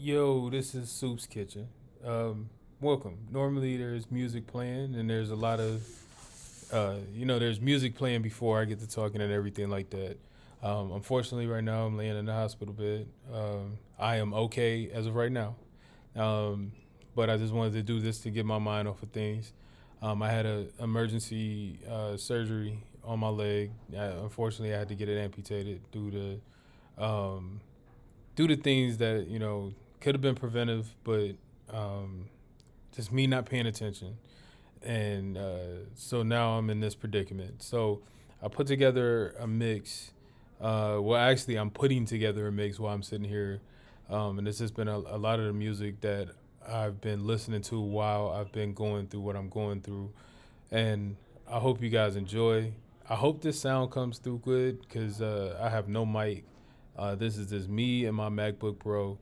Yo, this is Soops Kitchen. Um, welcome. Normally there's music playing and there's a lot of, uh, you know, there's music playing before I get to talking and everything like that. Um, unfortunately, right now I'm laying in the hospital bed. Um, I am okay as of right now, um, but I just wanted to do this to get my mind off of things. Um, I had an emergency uh, surgery on my leg. unfortunately, I had to get it amputated due to um, due to things that you know could have been preventive, but um, just me not paying attention, and uh, so now I'm in this predicament. So I put together a mix. Uh, well, actually, I'm putting together a mix while I'm sitting here, um, and this has been a, a lot of the music that I've been listening to while I've been going through what I'm going through, and I hope you guys enjoy. I hope this sound comes through good because uh, I have no mic uh, this is just me and my MacBook Pro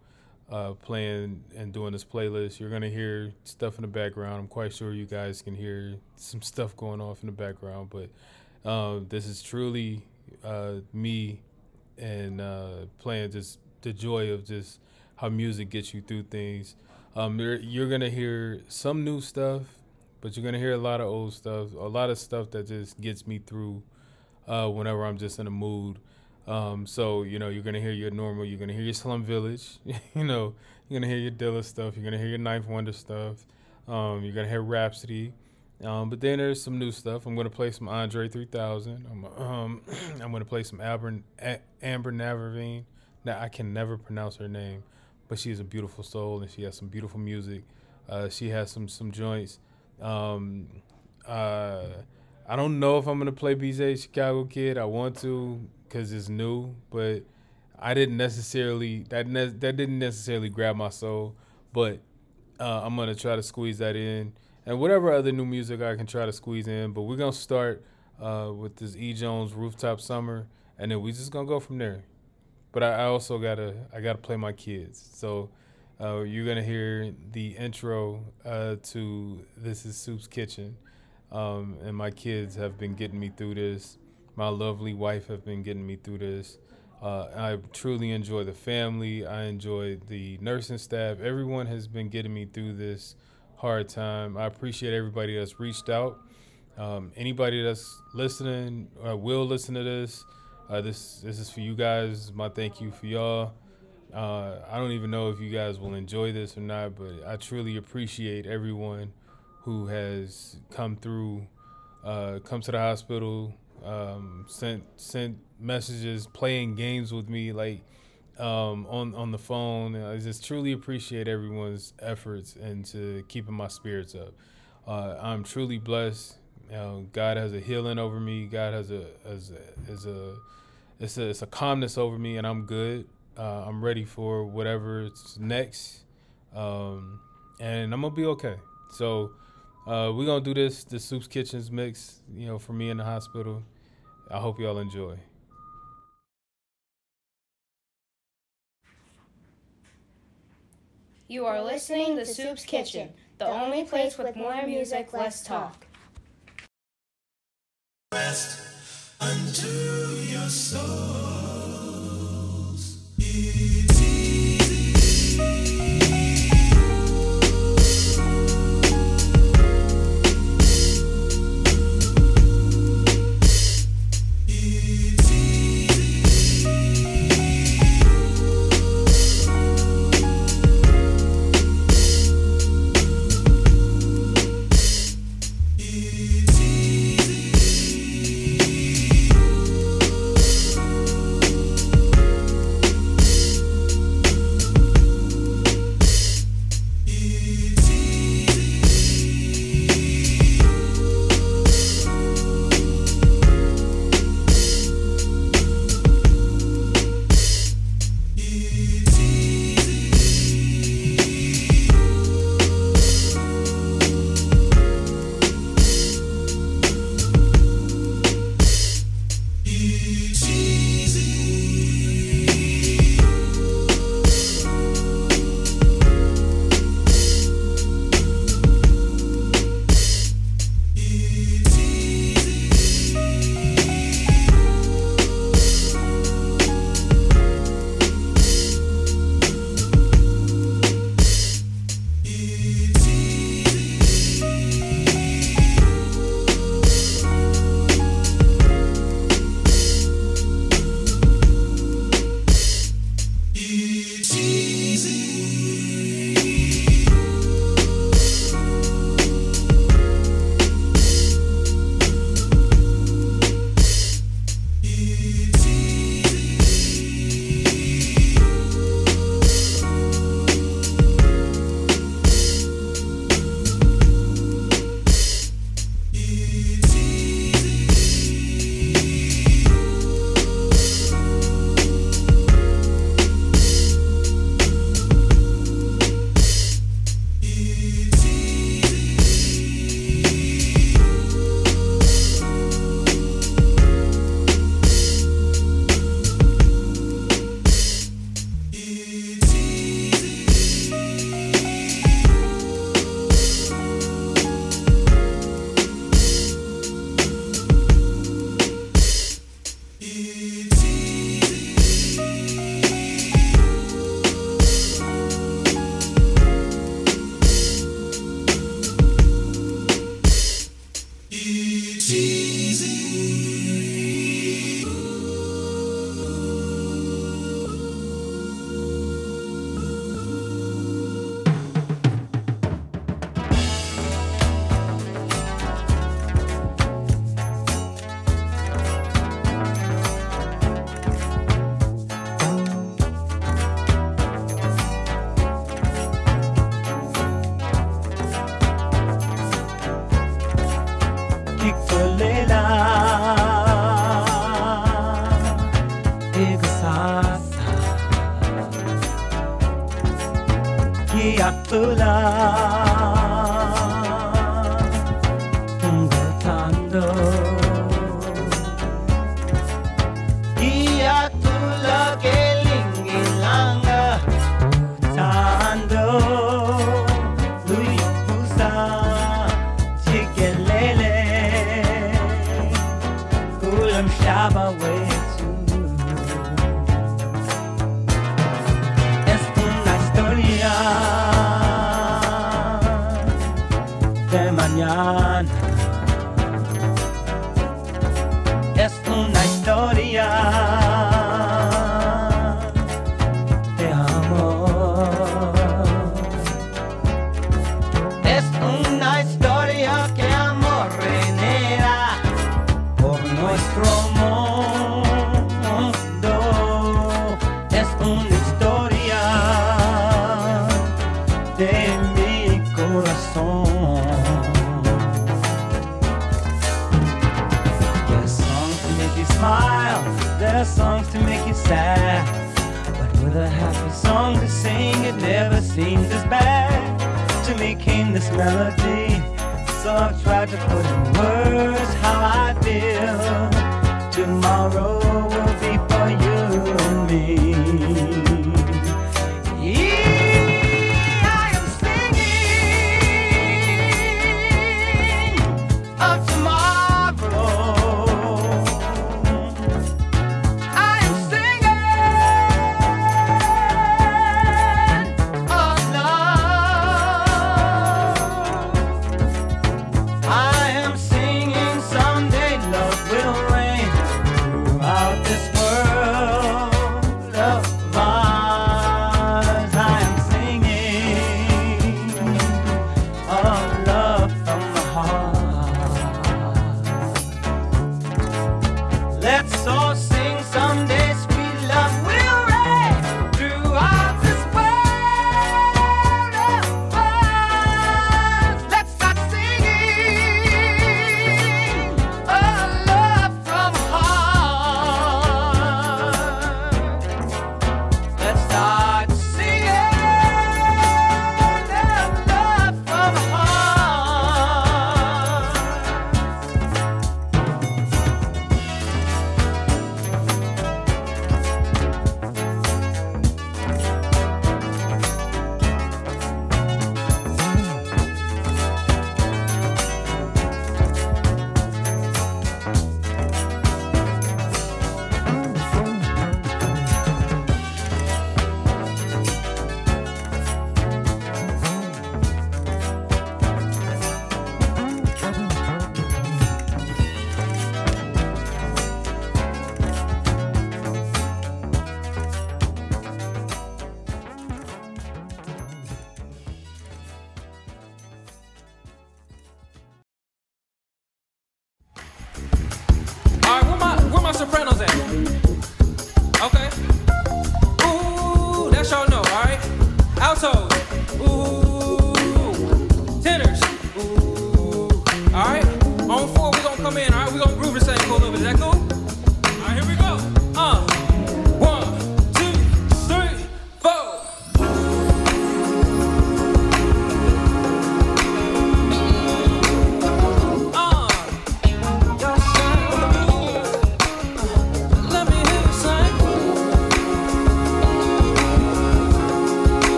uh, playing and doing this playlist. You're gonna hear stuff in the background. I'm quite sure you guys can hear some stuff going off in the background, but um, this is truly uh, me and uh, playing just the joy of just how music gets you through things. Um, you're, you're gonna hear some new stuff, but you're gonna hear a lot of old stuff, a lot of stuff that just gets me through uh, whenever I'm just in a mood. Um, so you know you're gonna hear your normal. You're gonna hear your Slum Village. you know you're gonna hear your Dilla stuff. You're gonna hear your Ninth Wonder stuff. Um, you're gonna hear Rapsody, Um, but then there's some new stuff. I'm gonna play some Andre 3000. I'm um, I'm gonna play some Amber Amber Navarine. Now I can never pronounce her name, but she is a beautiful soul and she has some beautiful music. Uh, she has some some joints. Um, uh, I don't know if I'm gonna play BJ Chicago Kid. I want to because it's new, but I didn't necessarily that ne- that didn't necessarily grab my soul. But uh, I'm gonna try to squeeze that in, and whatever other new music I can try to squeeze in. But we're gonna start uh, with this E Jones Rooftop Summer, and then we just gonna go from there. But I, I also gotta I gotta play my kids, so. Uh, you're gonna hear the intro uh, to "This Is Soops Kitchen," um, and my kids have been getting me through this my lovely wife have been getting me through this. Uh, I truly enjoy the family. I enjoy the nursing staff. Everyone has been getting me through this hard time. I appreciate everybody that's reached out. Um, anybody that's listening uh, will listen to this. Uh, this this is for you guys. My thank you for y'all. Uh, I don't even know if you guys will enjoy this or not, but I truly appreciate everyone who has come through, uh, come to the hospital, um, sent sent messages, playing games with me, like um, on on the phone. I just truly appreciate everyone's efforts into keeping my spirits up. Uh, I'm truly blessed. You know, God has a healing over me. God has a has a, a it's a it's a calmness over me, and I'm good. Uh, I'm ready for whatever's next, um, and I'm gonna be okay. So uh, we're gonna do this the Soops Kitchens mix, you know, for me in the hospital. I hope y'all enjoy. You are listening to Soops Kitchen, the only place with more music, less talk. Rest unto your souls.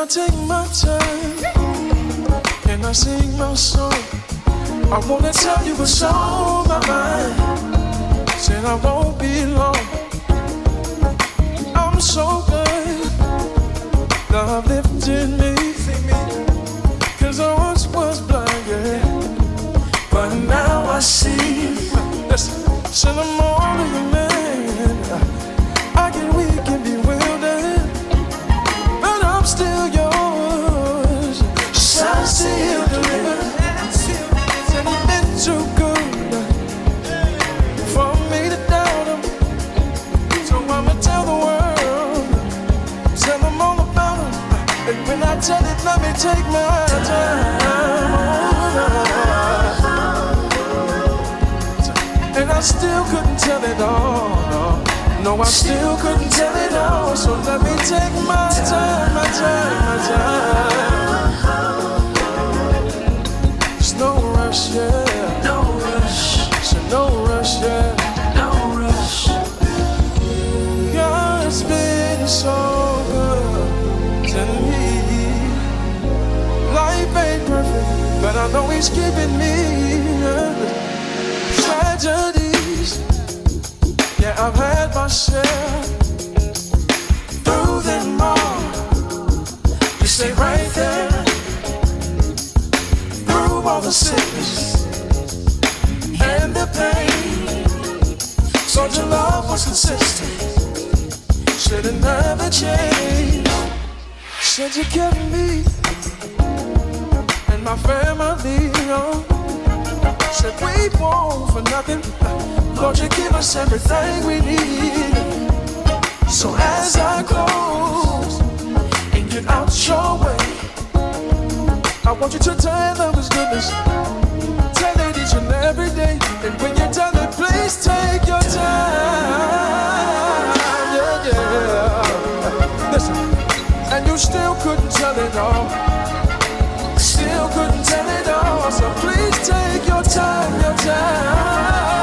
I take my time? Can I sing my song, I wanna tell you what's on my mind. Said I won't be long. I'm so good. Love lifted me. Cause I once was blind, yeah. But now I see. Listen, said I'm all you, man. Tell it, let me take my time. And I still couldn't tell it all. No, no I still couldn't tell it all. So let me take my time, my time, my time. There's no rush, yeah. No rush. So no rush, yeah. Know He's keeping me. Tragedies, yeah, I've had my share. Through them all, you stay right there through all the sickness and the pain. So your love was consistent, should have never changed. Said you kept me and my family oh. on. Said we won't oh, for nothing. Lord, you give us everything we need. So as I close and get out your way. I want you to tell them His goodness. Tell it each and every day. And when you tell it, please take your time. Yeah, yeah. Listen, and you still couldn't tell it all. So please take your time, your time.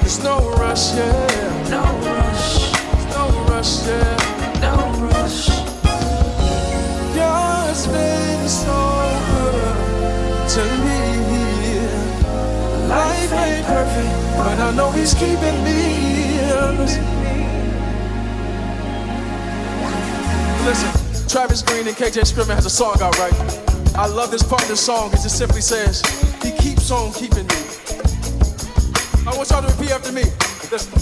There's no rush, yeah. No rush. There's no rush, yeah. No rush. Been so good to me. Life ain't perfect, but I know He's keeping me. Listen, Travis Greene and KJ Scrimmon has a song out right. I love this part of the song. It just simply says, He keeps on keeping me. I want y'all to repeat after me. Listen.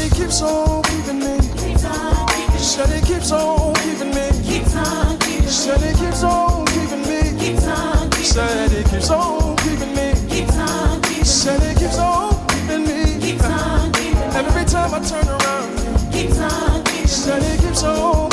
He keeps on keeping me. He keeps on keeping me. He keeps on keeping me. He keeps on keeping me. He keeps on keeping me. Every time I turn around, keeps on keeping me.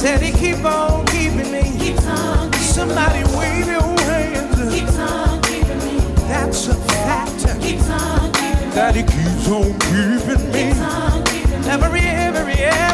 Said he keep on keeping me. Somebody wave your hands. That's a fact. That he keeps on keeping me. Every, every, everything.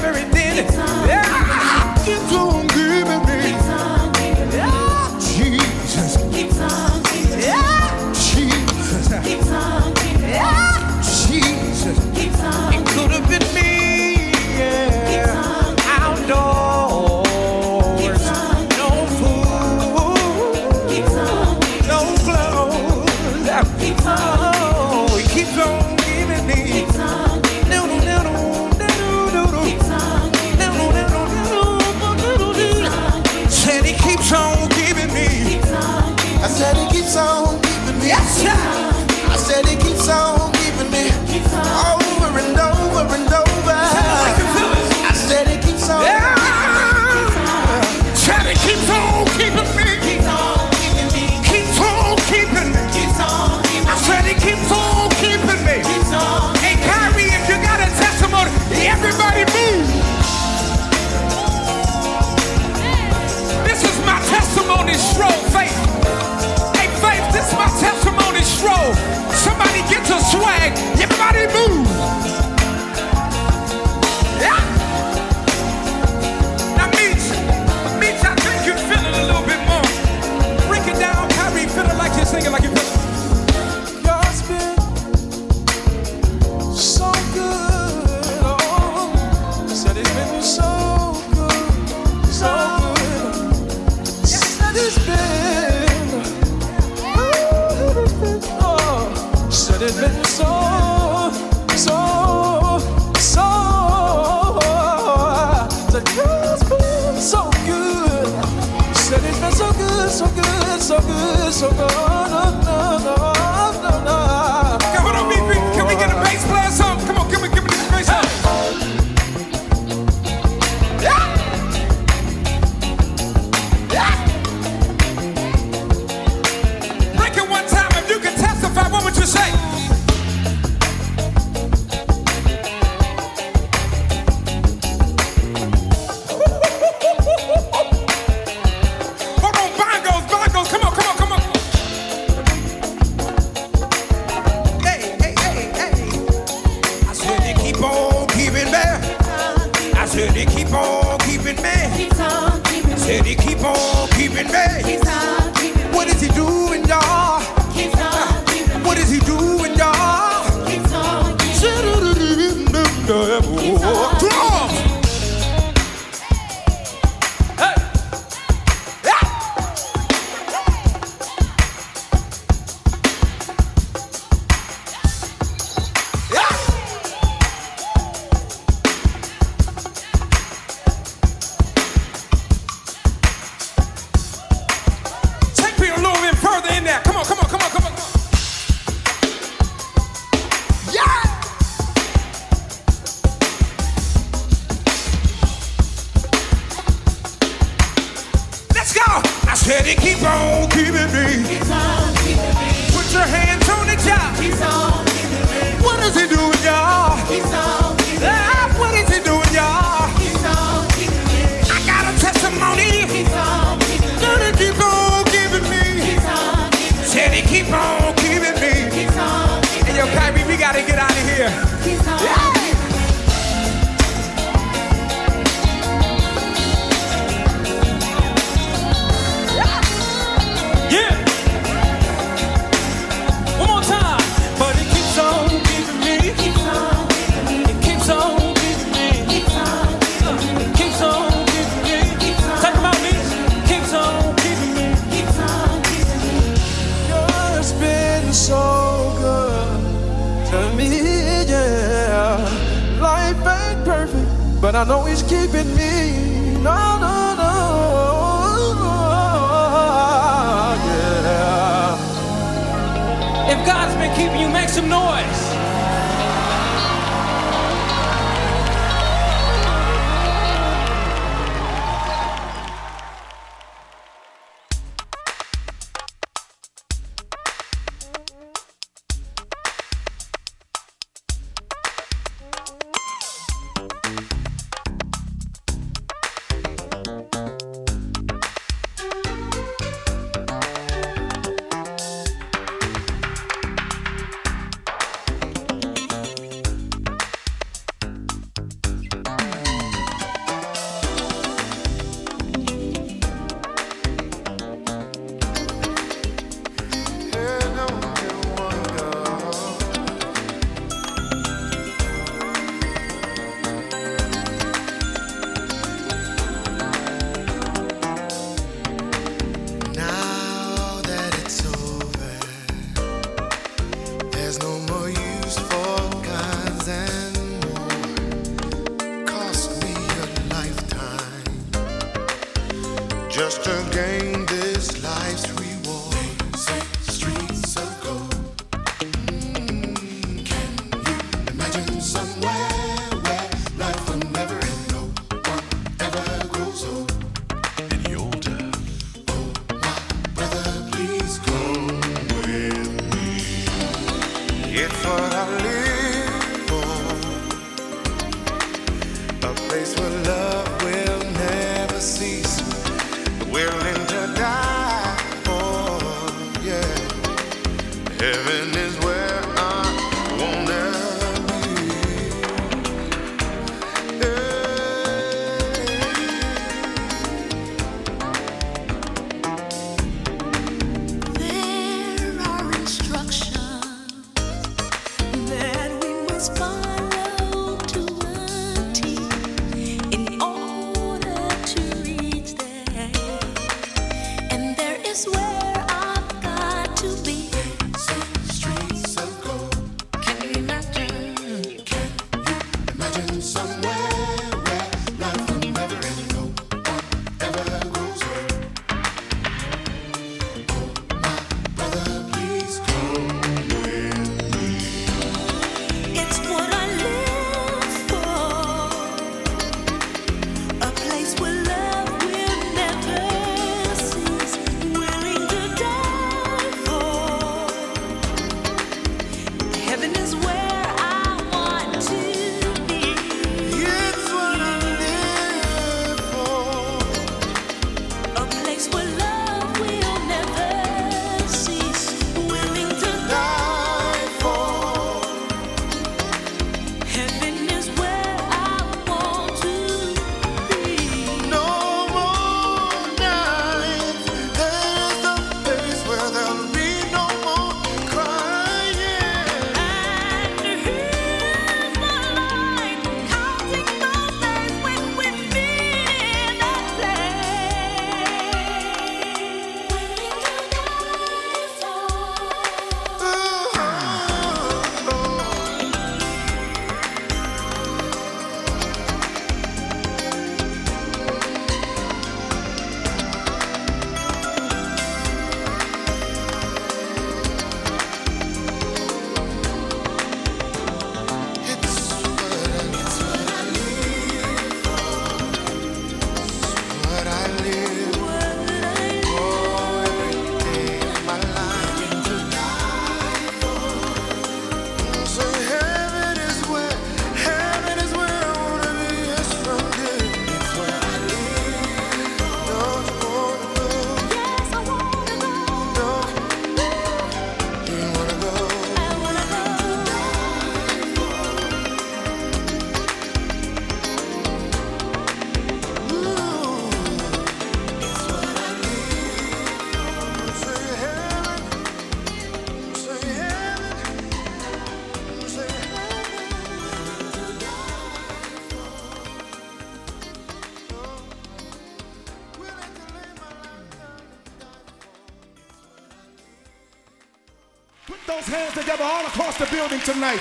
together all across the building tonight.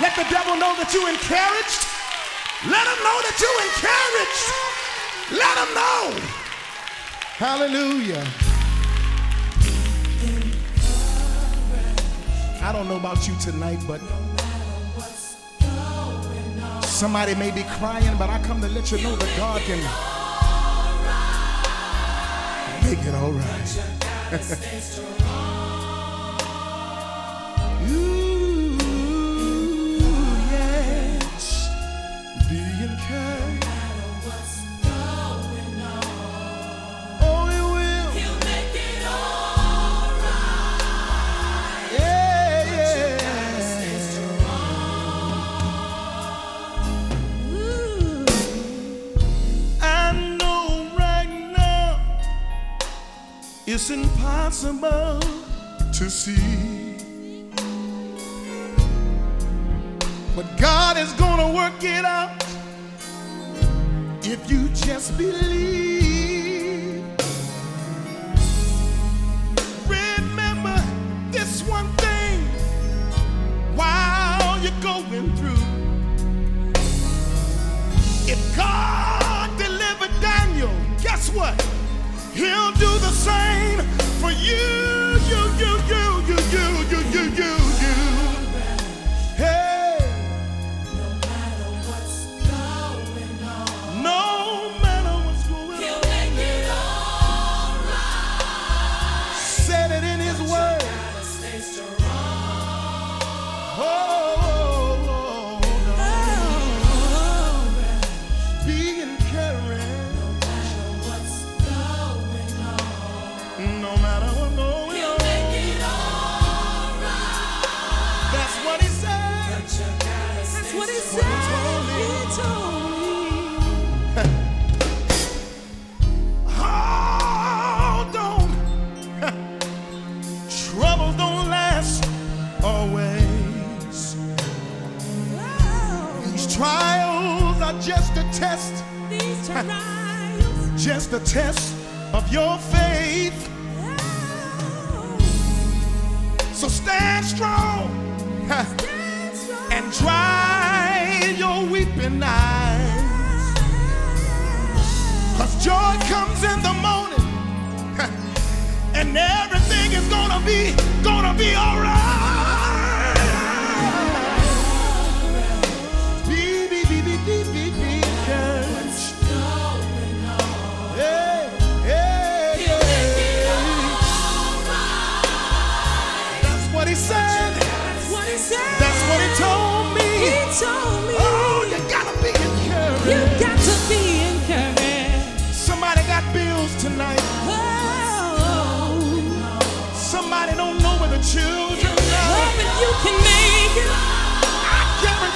Let the devil know that you encouraged. Let him know that you encouraged. Let him know. Hallelujah. I don't know about you tonight, but somebody may be crying, but I come to let you know that God can make it all right.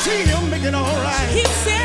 see him making all right. He said.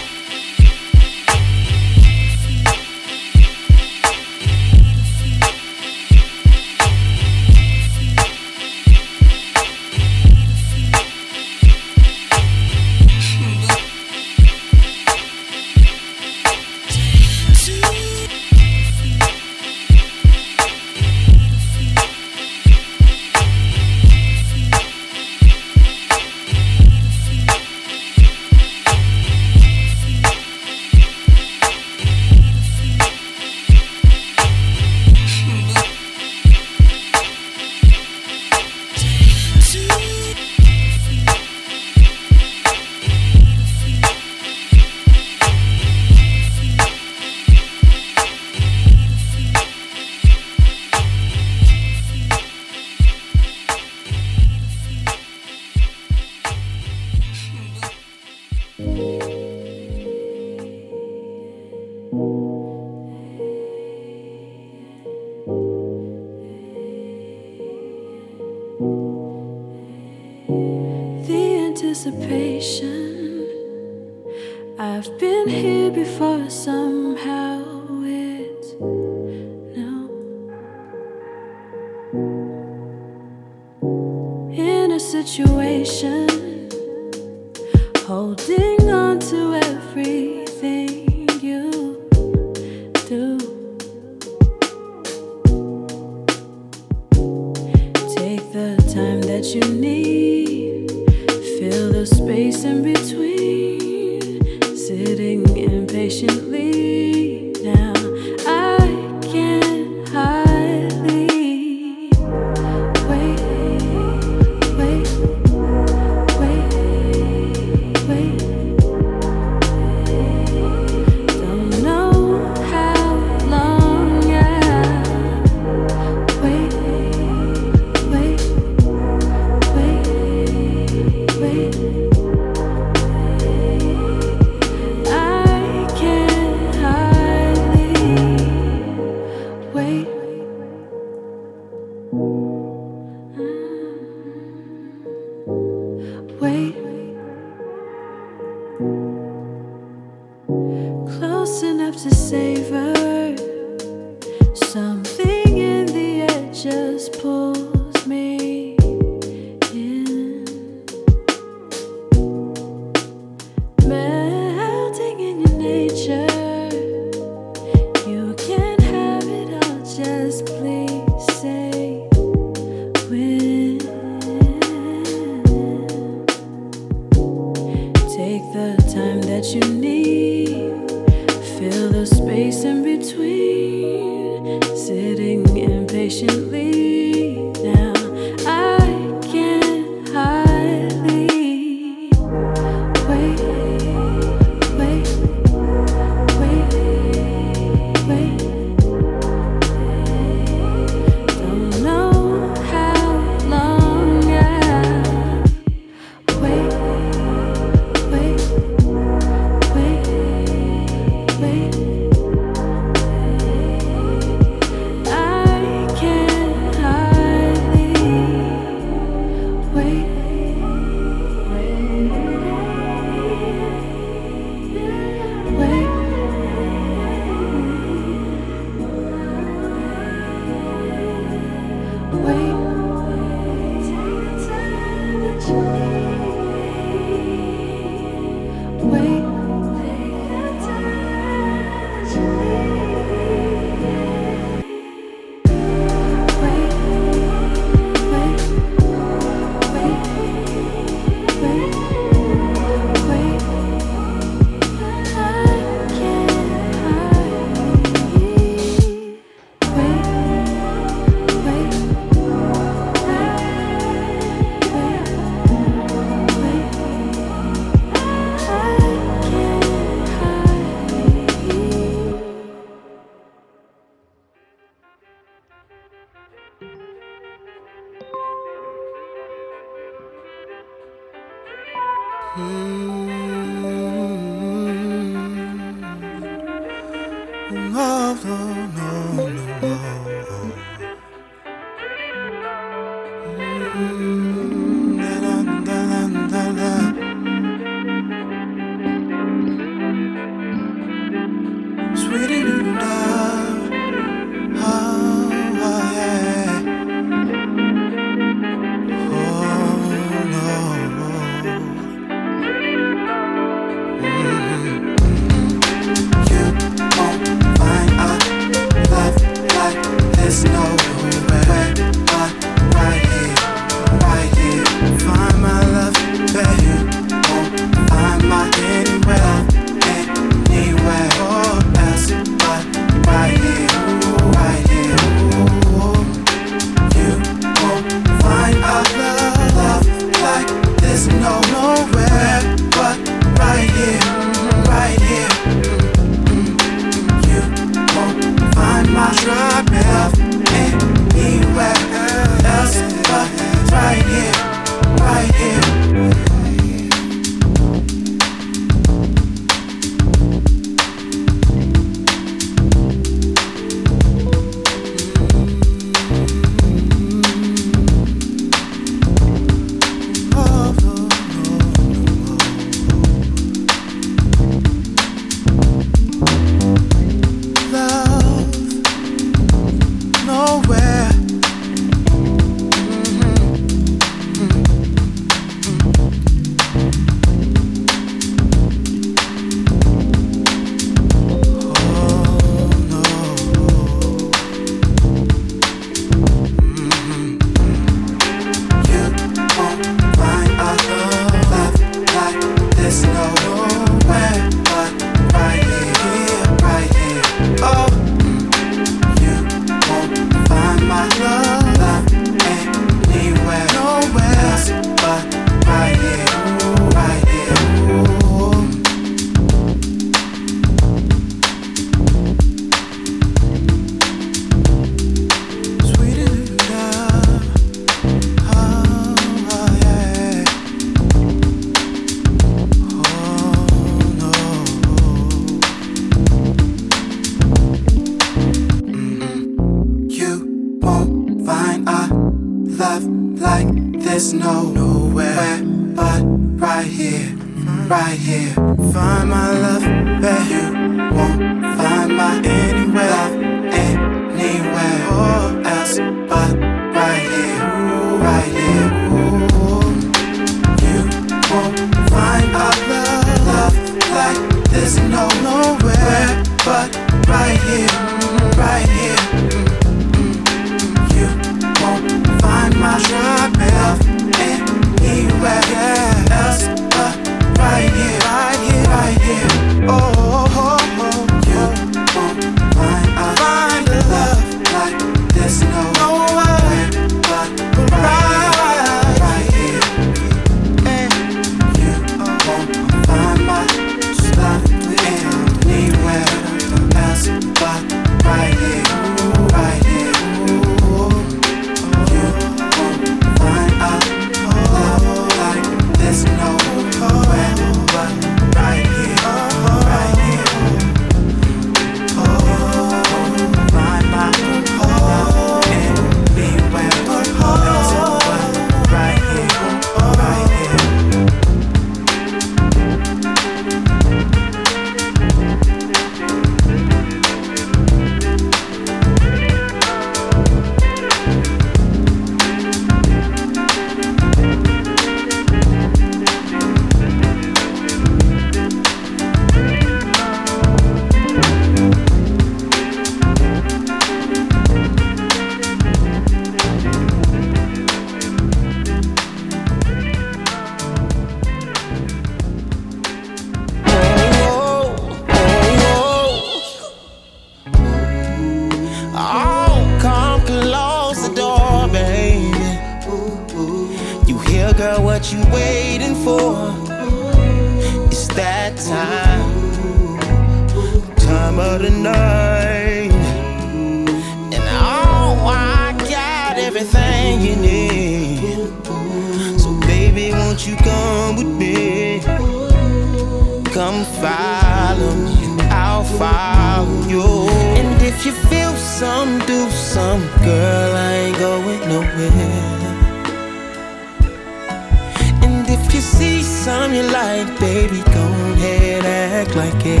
And if you see some you like, baby, go ahead, act like it.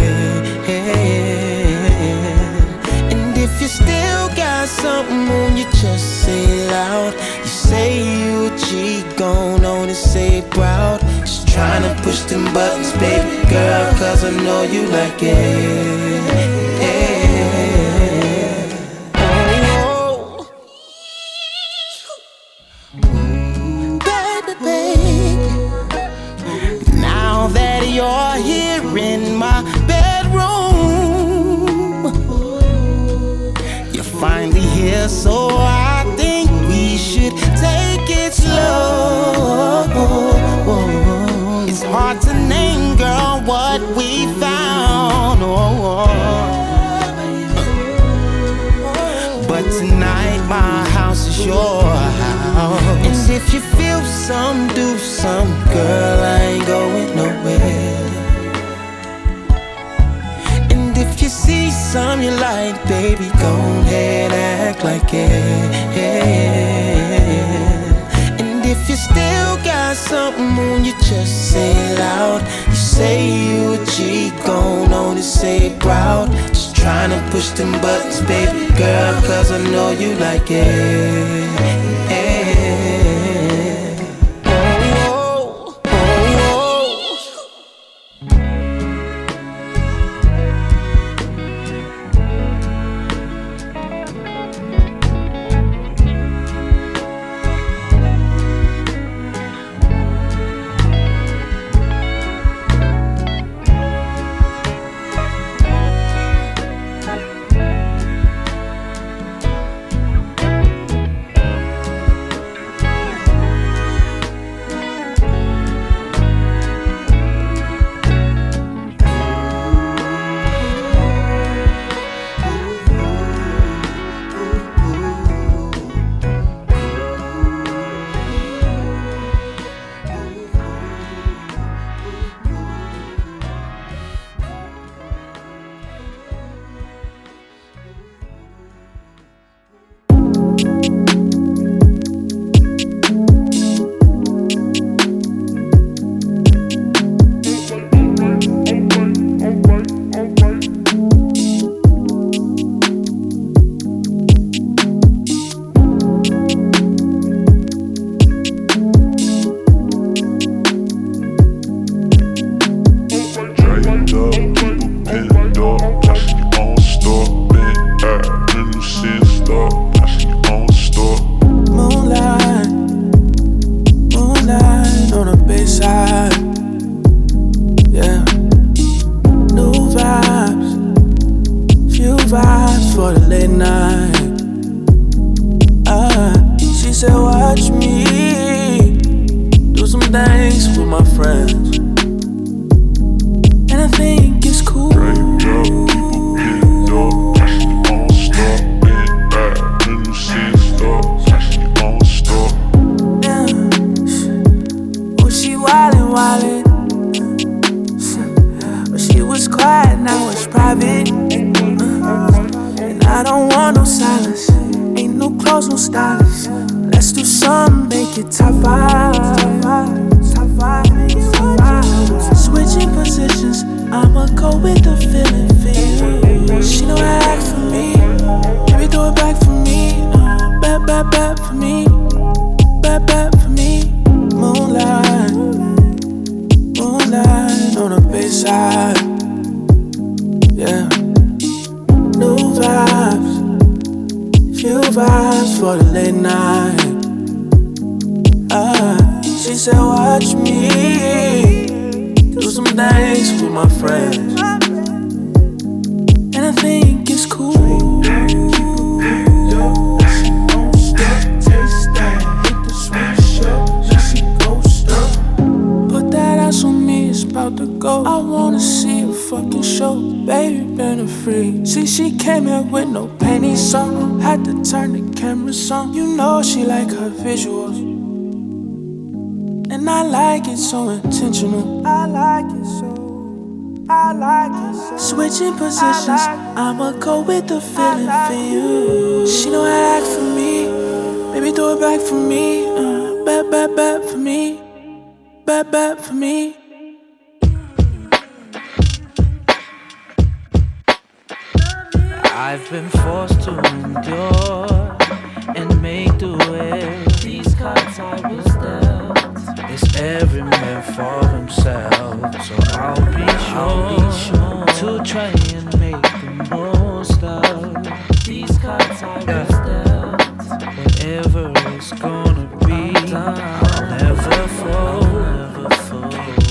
And if you still got something on you, just say it loud. You say you a G, gone on and say it proud. Just trying to push them buttons, baby girl, cause I know you like it. So I think we should take it slow. It's hard to name, girl, what we found. But tonight, my house is your house. And if you feel some, do some, girl, I ain't going nowhere. See some you like, baby, go ahead, act like it. And if you still got something on you, just say it loud. You say you a G, gone on and say it proud. Just tryna push them buttons, baby girl, cause I know you like it.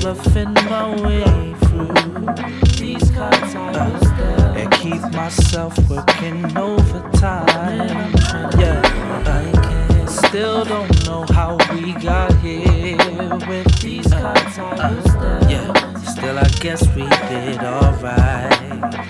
Bluffing my way through these cards I dealt and keep myself working overtime. Yeah, I still don't know how we got here with these cards I was dealt. Yeah, still I guess we did alright.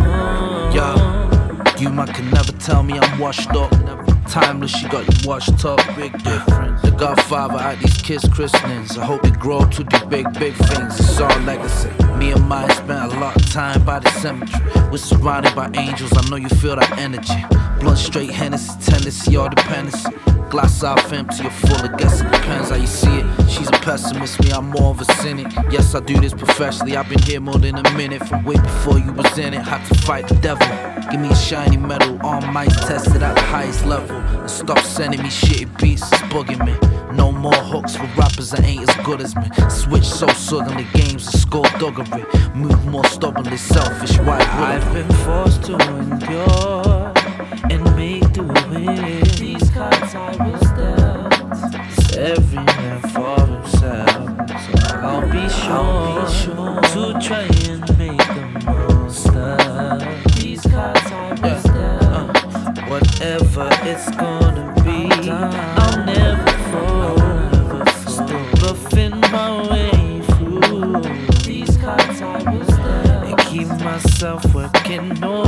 Uh. Yo, you might can never tell me I'm washed up. Timeless, she got you washed up, big difference. The Godfather at these kids' christenings. I hope you grow up to do big, big things. It's all legacy. Me and mine spent a lot of time by the cemetery. We're surrounded by angels. I know you feel that energy. Blunt straight Hennessy, Tennessee, all dependency. Glass half empty or full, I guess it depends how you see it. She's a pessimist, me, I'm more of a cynic. Yes, I do this professionally. I've been here more than a minute from way before you was in it. Had to fight the devil. Give me a shiny medal, all mics tested at the highest level. And stop sending me shitty beats, it's bugging me. No more hooks for rappers that ain't as good as me. Switch so suddenly, games of skullduggery. Move more stubbornly, selfish, white I've been forced to endure and make do with these cards I was dealt. It's every man for himself, so I'll be sure, to try and make whatever it's gonna be, I'll never fall. Still bluffing my way through these cards I was dealt, and keep myself working overtime.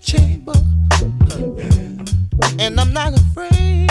Chamber. And I'm not afraid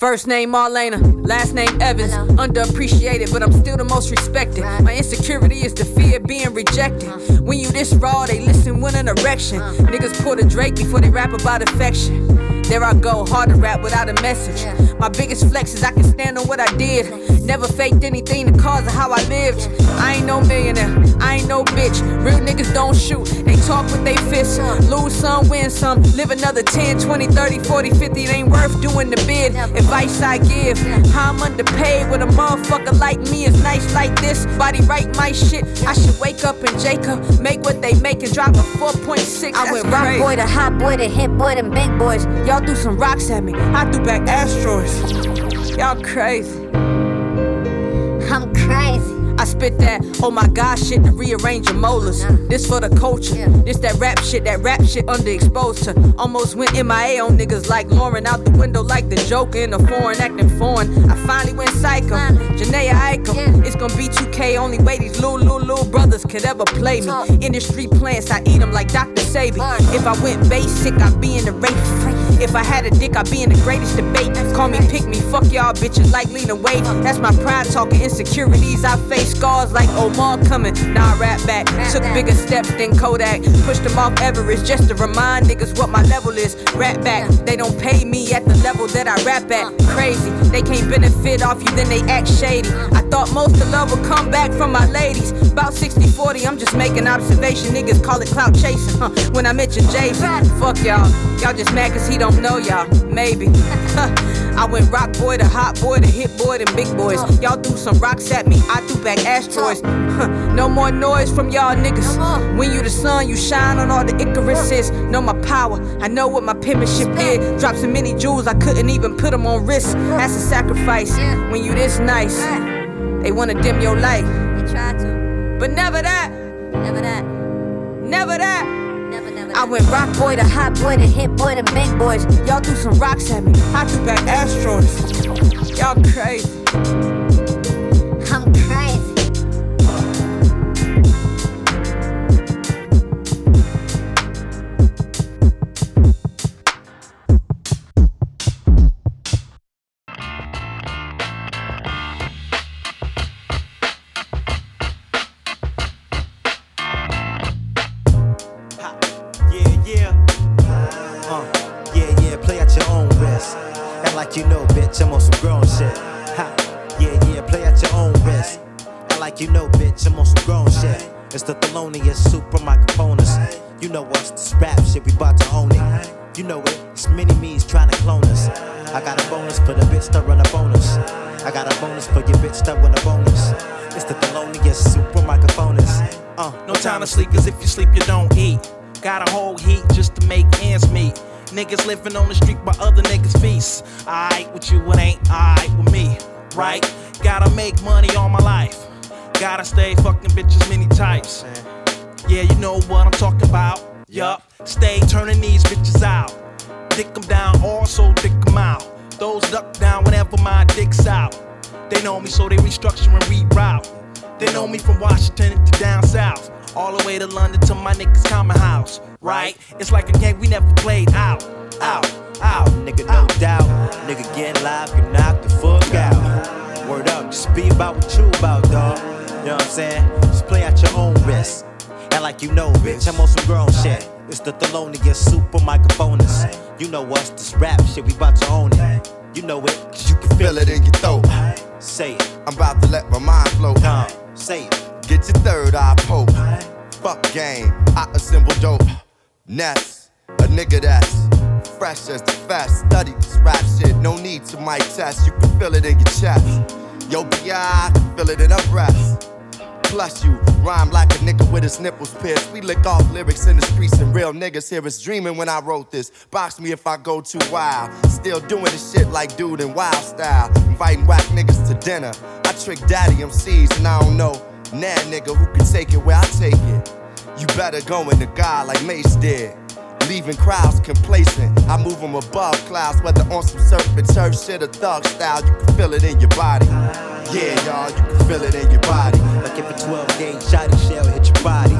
First name Marlena, last name Evans. Underappreciated, but I'm still the most respected. My insecurity is the fear of being rejected. Uh. When you this raw, they listen with an erection. Uh. Niggas pull the Drake before they rap about affection. There I go, hard to rap without a message. My biggest flex is I can stand on what I did. Never faked anything the cause of how I lived. I ain't no millionaire, I ain't no bitch. Real niggas don't shoot, they talk with they fists. Lose some, win some, live another 10, 20, 30, 40, 50. It ain't worth doing the bid. Advice I give, how I'm underpaid with a motherfucker like me is nice like this. Body right, my shit. I should wake up and Jacob make what they make and drop a 4.6. I went rock boy to hot boy to hit boy to big boys. Y'all threw some rocks at me. I threw back asteroids. Y'all crazy. I'm crazy. I spit that, oh my god shit to rearrange your molars. This for the culture. This that rap shit, that rap shit underexposed to. Almost went MIA on niggas like Lauryn out the window like the Joker in the foreign acting foreign. I finally went psycho. Janaea Eichel. It's gonna be 2K, only way these little, little, little brothers could ever play me. Industry plants, I eat them like Dr. Sebi. If I went basic, I'd be in the race. If I had a dick, I'd be in the greatest debate. Call me pick me, fuck y'all bitches like Lena Waithe. That's my pride talking insecurities. I face scars like Omar coming. Now I rap back. Took bigger steps than Kodak. Pushed them off Everest just to remind niggas what my level is. Rap back. They don't pay me at the level that I rap at. Uh. Crazy. They can't benefit off you, then they act shady. Uh. I thought most of love would come back from my ladies. About 60 40, I'm just making observation. Niggas call it clout chasing. Huh. When I mention Jay fuck y'all. Y'all just mad cause he don't know y'all. Maybe. I went rock boy to hot boy to hit boy to big boys. Y'all threw some rocks at me, I threw back asteroids. No more noise from y'all niggas. When you the sun, you shine on all the Icaruses. Know my power, I know what my penmanship did. Dropped so many jewels, I couldn't even put them on wrist. That's a sacrifice. When you this nice, they wanna dim your light. They try to. But never that, Never that. never that. I went rock boy to hot boy to hit boy to big boys. Y'all threw some rocks at me. I threw back asteroids. Y'all crazy. You know, bitch, I'm on some grown shit. Ha. Yeah, yeah, play at your own risk. I like you know, bitch, I'm on some grown shit. It's the Thelonious super microphones. You know us, this rap shit, we bout to own it. You know it, it's many me's trying to clone us. I got a bonus for the bitch that run a bonus. I got a bonus for your bitch that run a bonus. It's the Thelonious super microphones. Uh, No time to sleep, cause if you sleep, you don't eat. Got a whole heat just to make ends meet. Niggas living on the street while other niggas feast. Alright with you, it ain't alright with me, right? Gotta make money all my life. Gotta stay fucking bitches many types. Yeah, you know what I'm talking about. Yup, stay turning these bitches out. Dick them down, also dick them out. Those duck down whenever my dick's out. They know me, so they restructure and reroute. They know me from Washington to down south. All the way to London to my niggas' common house. Right? It's like a game we never played out. Out, out. Nigga, no doubt. Nigga, get live, you knock the fuck out. Word up, just be about what you about, dog. You know what I'm saying? Just play at your own risk. And like you know, bitch, I'm on some grown shit. It's the Thelonious super microphones. You know us, this rap shit, we about to own it. You know it, cause you can Feel it in your throat. say it. I'm about to let my mind flow. Come, say it. Get your third eye poke. Fuck game, I assemble dope. Ness, a nigga that's fresh as the fast. Study this rap shit, no need to mic test. You can feel it in your chest. Yo, BI, I feel it in her breast. Plus, you rhyme like a nigga with his nipples pierced. We lick off lyrics in the streets, and real niggas here is dreaming when I wrote this. Box me if I go too wild. Still doing this shit like dude in wild style. Inviting whack niggas to dinner. I trick daddy MCs, and I don't know. Nah, nigga, who can take it where I take it? You better go in the God like Mase did. Leaving crowds complacent. I move them above clouds, whether on some and turf shit or thug style. You can feel it in your body. Yeah, y'all, you can feel it in your body. Like if a 12 gauge shotty shell hit your body.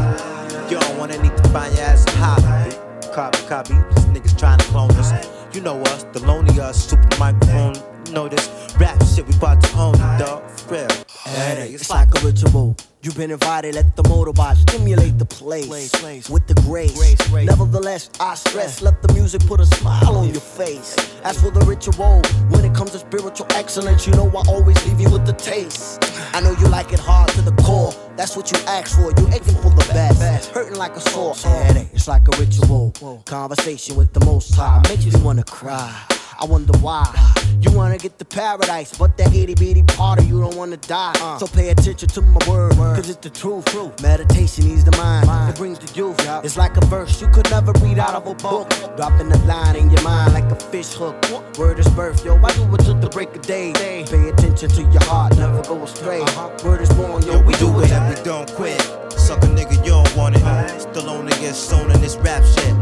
You don't wanna need to find your ass a hobby. Copy, copy, these niggas trying to clone us. You know us, the lonely us, super microphone. Know this rap shit, we bout to own dog. For real. Hey, it's like a ritual. You've been invited, let the motorbike stimulate the place, with the grace. Nevertheless, I stress, let the music put a smile on your face. As for the ritual, when it comes to spiritual excellence, you know I always leave you with the taste. I know you like it hard to the core. That's what you ask for. You aching for the best, hurting like a sore headache. It's like a ritual. Conversation with the Most High makes you wanna cry. I wonder why. You wanna get to paradise, but that itty bitty part of you don't wanna die. Uh. So pay attention to my word, cause it's the true truth. Meditation eases the mind, it brings the youth. It's like a verse you could never read out of a book. Dropping a line in your mind like a fish hook. Word is birth, yo. I do it till the break of day. Pay attention to your heart, never go astray. Uh-huh. Word is born, yo. We do it and we don't quit. Suck a nigga, you don't want it. Still only get sewn in this rap shit.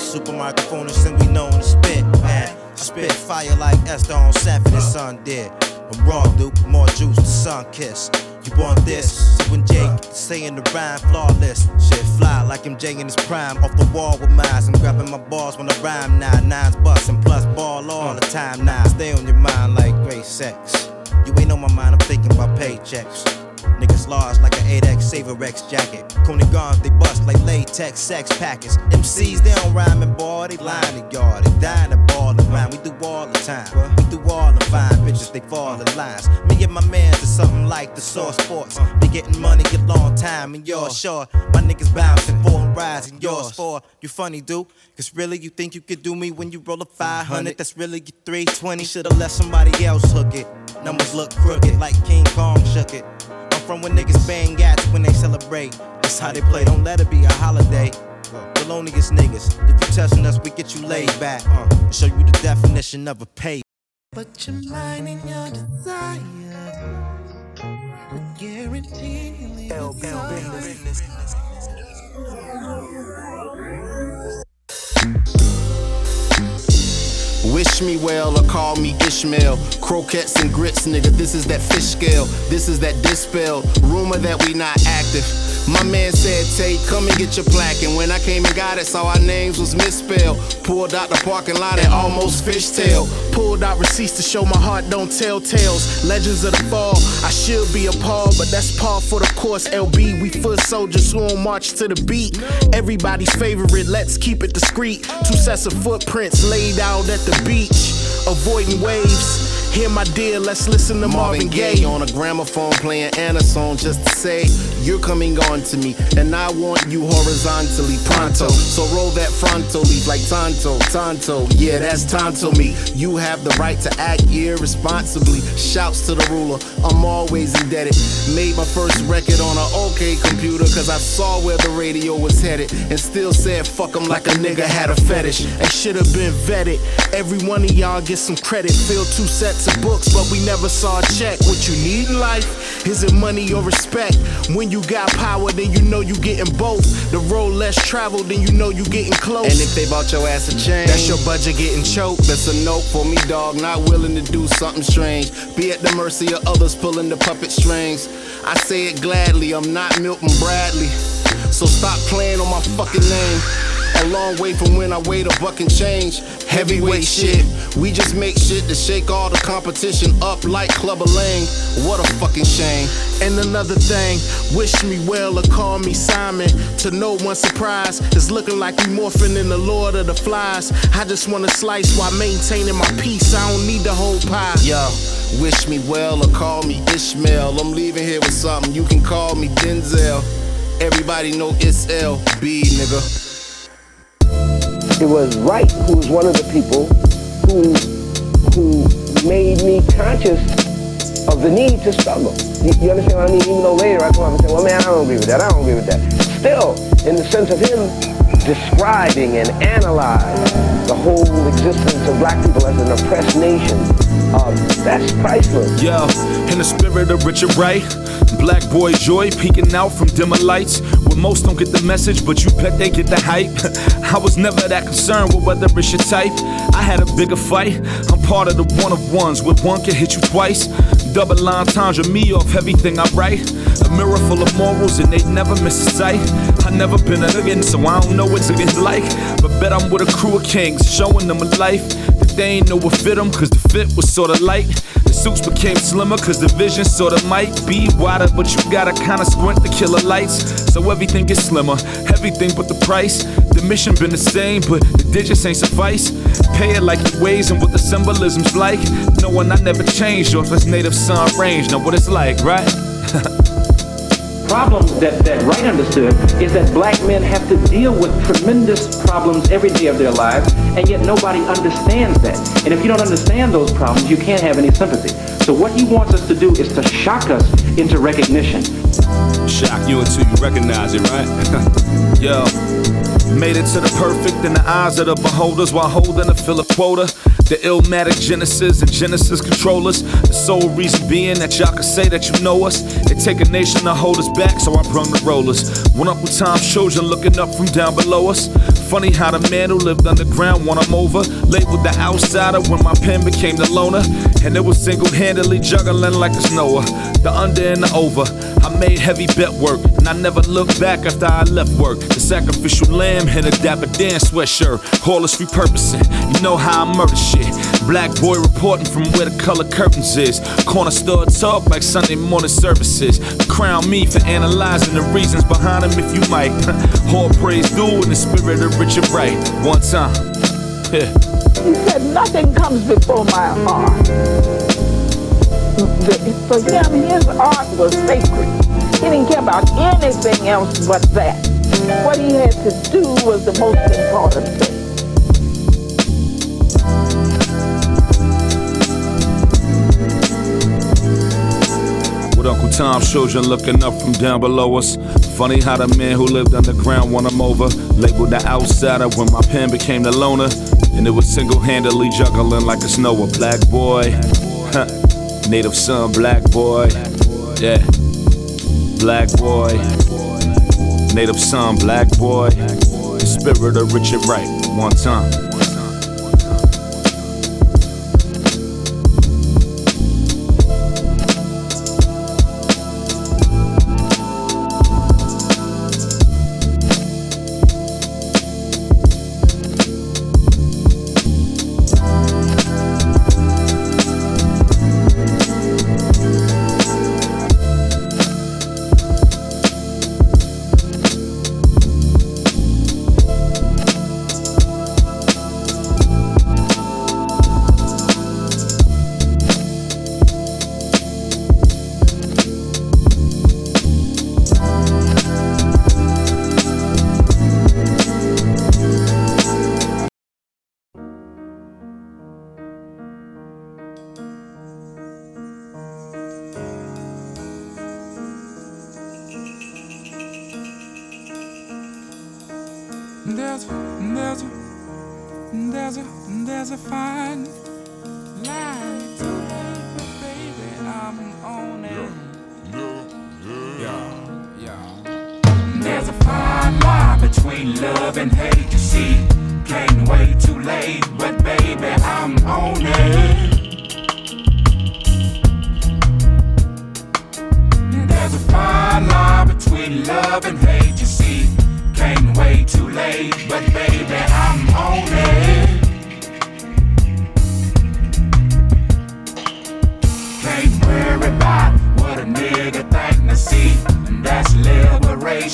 Super microphonist and we known to spit. Man, spit fire like Esther on Sanford and Son did. I'm raw, dude, more juice the sun kiss. You want this? So when Jake saying the rhyme flawless, shit fly like MJ in his prime. Off the wall with mines, I'm grabbing my balls when I rhyme now. Nines bustin' plus ball all the time now. Stay on your mind like great sex. You ain't on my mind, I'm thinking about paychecks. Niggas large like an 8X Saver X jacket. Coney guns, they bust like latex sex packets. MCs, they don't rhyme and ball, they line the yard. They dying to ball around. We do all the time. We do all the fine bitches, they fall in lines. Me and my mans is something like the source sports. They getting money, get long time, and yours sure. My niggas bouncing, four and rising, yours four. You funny, dude. Cause really, you think you could do me when you roll a 500? That's really your 320. Should've let somebody else hook it. Numbers look crooked like King Kong shook it. From when niggas bang gats when they celebrate. That's how they play. Don't let it be a holiday. The loneliest niggas. If you testing us, we get you laid back. Uh, show you the definition of a pay. But your mind and your desire will guarantee you business. Wish me well or call me Ishmael. Croquettes and grits, nigga. This is that fish scale. This is that dispel. Rumor that we not active. My man said, Tate, come and get your plaque. And when I came and got it, saw our names was misspelled. Pulled out the parking lot and almost fishtail. Pulled out receipts to show my heart don't tell tales. Legends of the fall. I should be appalled, but that's par for the course. LB, we foot soldiers who on march to the beat. Everybody's favorite, let's keep it discreet. Two sets of footprints laid out at the beach, avoiding waves. Hear my dear, let's listen to Marvin Gaye on a gramophone playing Anna song just to say you're coming on to me, and I want you horizontally pronto. So roll that frontal leaf like Tonto, Tonto. Yeah, that's Tonto me. You have the right to act irresponsibly. Shouts to the ruler, I'm always indebted. Made my first record on an OK computer, cause I saw where the radio was headed, and still said fuck 'em like a nigga had a fetish. And should have been vetted. Every one of y'all get some credit. Fill two sets of books, but we never saw a check. What you need in life? Is it money or respect? When you got power, then you know you getting both. The road less traveled, then you know you getting close. And if they bought your ass a chain, that's your budget getting choked. That's a note for me, dog. Not willing to do something strange. Be at the mercy of others pulling the puppet strings. I say it gladly, I'm not Milton Bradley. So stop playing on my fucking name. A long way from when I weighed a buck and change. Heavyweight shit. We just make shit to shake all the competition up like Clubber Lang. What a fucking shame. And another thing, wish me well or call me Simon. To no one's surprise, it's looking like we morphing in the Lord of the Flies. I just wanna slice while maintaining my peace. I don't need the whole pie. Yo. Wish me well or call me Ishmael. I'm leaving here with something. You can call me Denzel. Everybody know it's LB, nigga. It was Wright who was one of the people who who made me conscious of the need to struggle. You, you understand what I mean? Even though later I come up and say, well, man, I don't agree with that. I don't agree with that. Still, in the sense of him describing and analyze the whole existence of black people as an oppressed nation, um, that's priceless. Yo, in the spirit of Richard Wright, Black boy joy peeking out from dimmer lights. Where most don't get the message, but you bet they get the hype. I was never that concerned with whether it's your type. I had a bigger fight. I'm part of the one of ones where one can hit you twice. Double entendre me off everything I write. A mirror full of morals and they never miss a sight. I never been a again, so I don't know what it's like. But bet I'm with a crew of kings, showing them a life that they ain't know what fit them, cause the fit was sorta light. The suits became slimmer, cause the vision sorta might be wider, but you gotta kinda squint the lights. So everything gets slimmer, everything but the price. Mission been the same, but the digits ain't suffice. Pay it like it weighs and what the symbolism's like. Knowing I never changed off this native sun range. Know what it's like, right? problem that, that Wright understood is that black men have to deal with tremendous problems every day of their lives, and yet nobody understands that. And if you don't understand those problems, you can't have any sympathy. So what he wants us to do is to shock us into recognition. Shock you until you recognize it, right? Yo. Made it to the perfect in the eyes of the beholders while holding a fill of quota. The illmatic Genesis and Genesis controllers. The sole reason being that y'all can say that you know us. It take a nation to hold us back, so I brung the rollers. Went up with Tom children looking up from down below us. Funny how the man who lived underground when I'm over. Labeled the outsider when my pen became the loner. And it was single handedly juggling like it's Noah. The under and the over. I made heavy bet work, and I never looked back after I left work. The sacrificial lamb in a dapper Dan sweatshirt. Haulless repurposing, you know how I murder shit. Black boy reporting from where the color curtains is. Corner store talk like Sunday morning services. Crown me for analyzing the reasons behind them if you might. All praise due in the spirit of Richard Wright. One time. Yeah. He said, nothing comes before my art. For him, his art was sacred. He didn't care about anything else but that. What he had to do was the most important thing. Uncle Tom's children looking up from down below us. Funny how the man who lived underground won him over. Labeled the outsider when my pen became the loner. And it was single handedly juggling like a snow. A black boy. Huh. Native son, black boy. Yeah. Black boy. Native son, black boy. The spirit of Richard Wright. One time.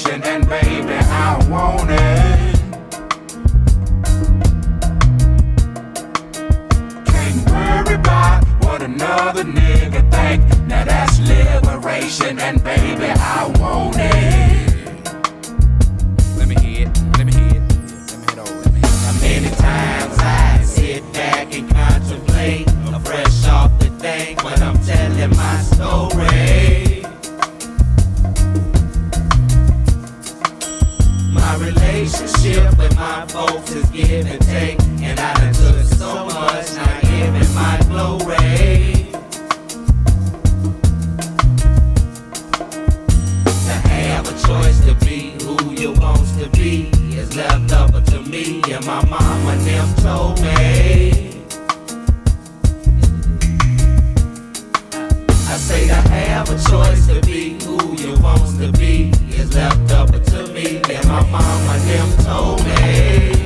Liberation, and baby, I want it. Can't worry about what another nigga think. Now that's liberation, and baby, I want it. Folks is give and take, and I done took so much, not giving my glory. To have a choice to be who you want to be is left up to me, and my mama them told me. I say to have a choice to be mama them told me.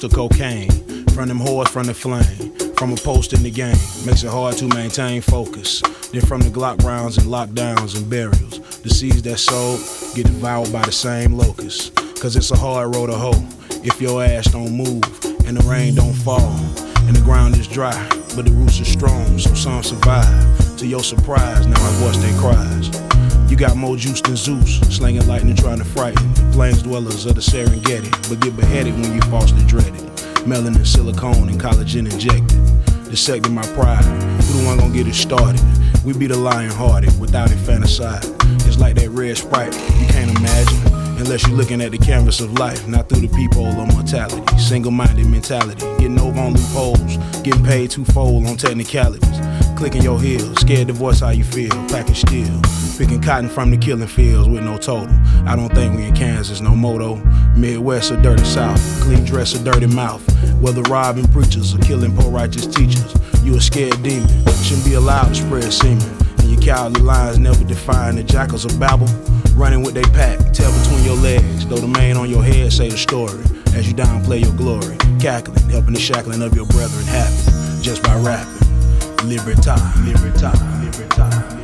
The of cocaine, from them whores from the flame, from a post in the game. Makes it hard to maintain focus. Then from the Glock rounds and lockdowns and burials, the seeds that sowed get devoured by the same locusts. Cause it's a hard road to hoe if your ass don't move and the rain don't fall and the ground is dry, but the roots are strong, so some survive. To your surprise, now I voice their cries. You got more juice than Zeus, slinging lightning trying to frighten plains dwellers of the Serengeti, but get beheaded when you falsely dread it. Melanin, silicone, and collagen injected. Dissecting my pride, who the one gonna get it started? We be the lion hearted without infanticide. It's like that red sprite, you can't imagine. Unless you're looking at the canvas of life, not through the peephole of mortality. Single minded mentality, getting over on loopholes, getting paid twofold on technicalities. Clicking your heels, scared to voice how you feel, packing steel. Picking cotton from the killing fields with no total. I don't think we in Kansas, no moto. Midwest or dirty South, clean dress or dirty mouth. Whether robbing preachers or killing poor righteous teachers, you a scared demon. Shouldn't be allowed to spread semen. And your cowardly lines never define the jackals of Babel. Running with they pack, tail between your legs. Though the mane on your head say the story. As you downplay your glory, cackling, helping the shackling of your brethren happen. Just by rapping. Libertad, libertad, libertad. power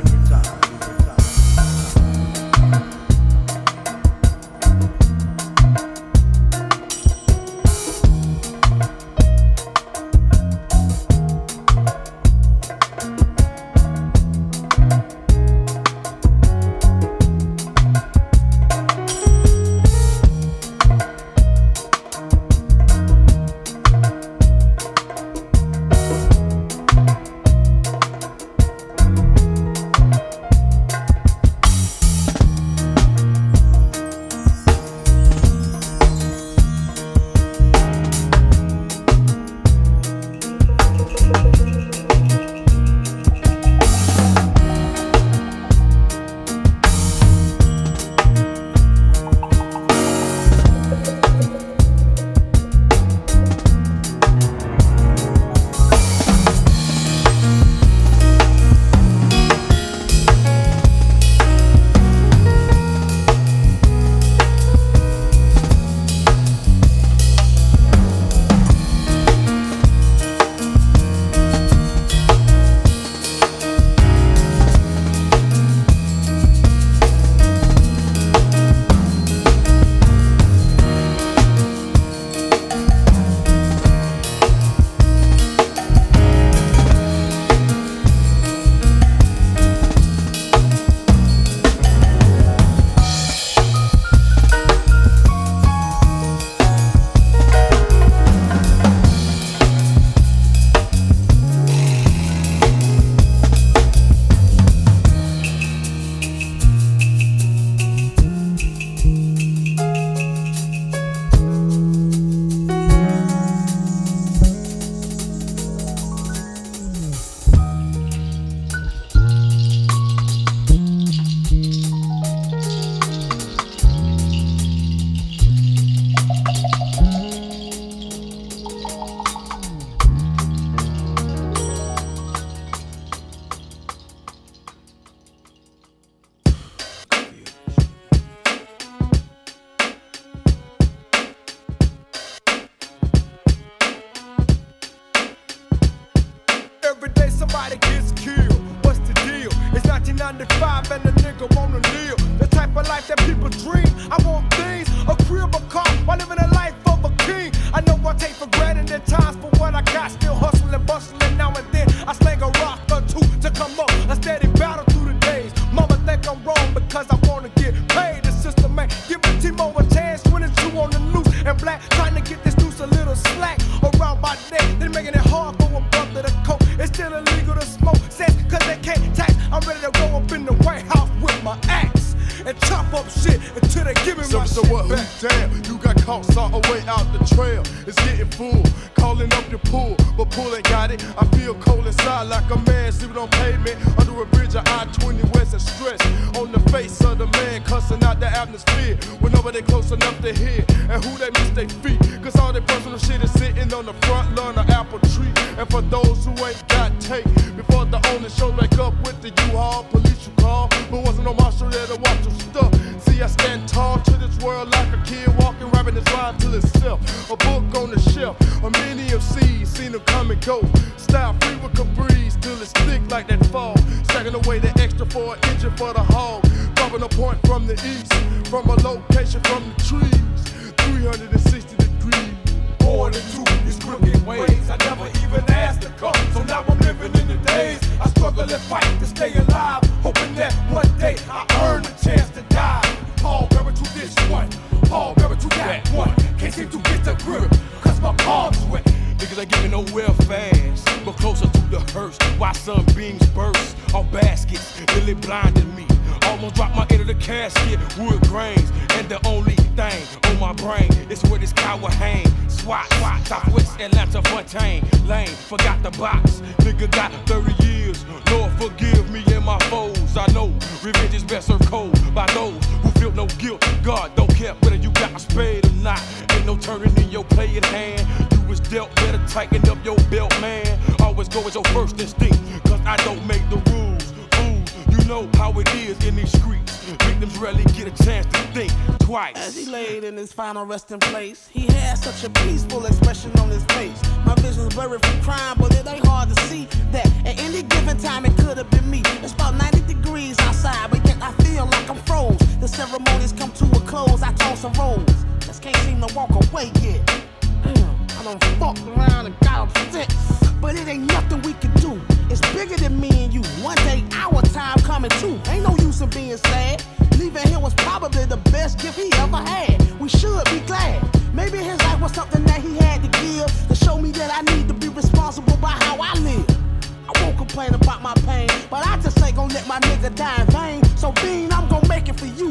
complain about my pain. But I just ain't gonna let my nigga die in vain. So, Bean, I'm gonna make it for you.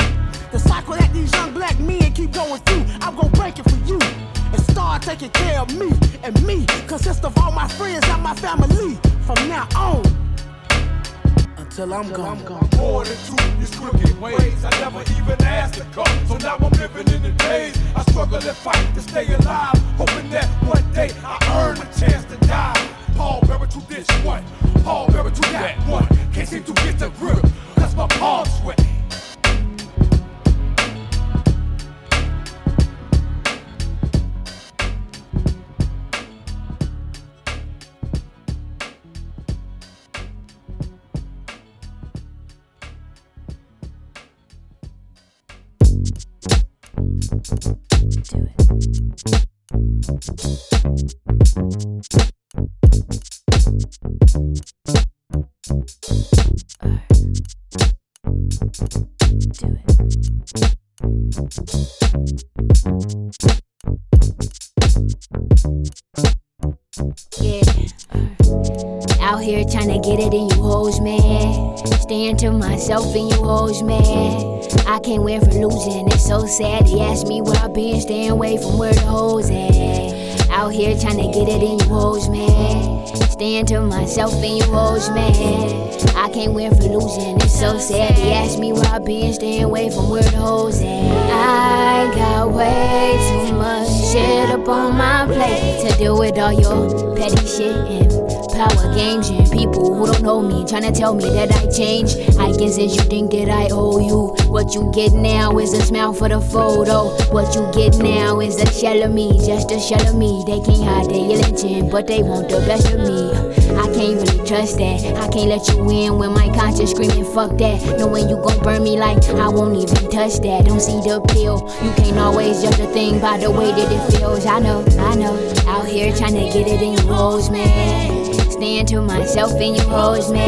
The cycle that these young black men keep going through, I'm gonna break it for you. And start taking care of me and me. Consist of all my friends and my family from now on. Until I'm gone. I'm gone. More than two is crooked ways. I never even asked to come. So now I'm living in the days. I struggle and fight to stay alive. Hoping that one day I earn a chance to die. Paul Bearer to this one, Paul Bearer to that one. Can't seem to get the grip, cause my palms sweat. Stand to myself and you hoes mad. I can't win for losing, it's so sad. They ask me where i been, staying away from where the hoes at. Out here trying to get it in you hoes mad. Stand to myself and you hoes mad. I can't win for losing, it's so sad. They ask me where i been, staying away from where the hoes at. I got way too much shit up on my plate to deal with all your petty shit and games and people who don't know me trying to tell me that I changed. I guess since you think that I owe you, what you get now is a smile for the photo. What you get now is a shell of me, just a shell of me. They can't hide their lynching, but they want the best of me. I can't really trust that. I can't let you in when my conscience screaming, fuck that. Knowing you gon' burn me like I won't even touch that. Don't see the pill. You can't always judge a thing by the way that it feels. I know, I know. Out here trying to get it in hoes, man. Stand to myself and you hoes, man.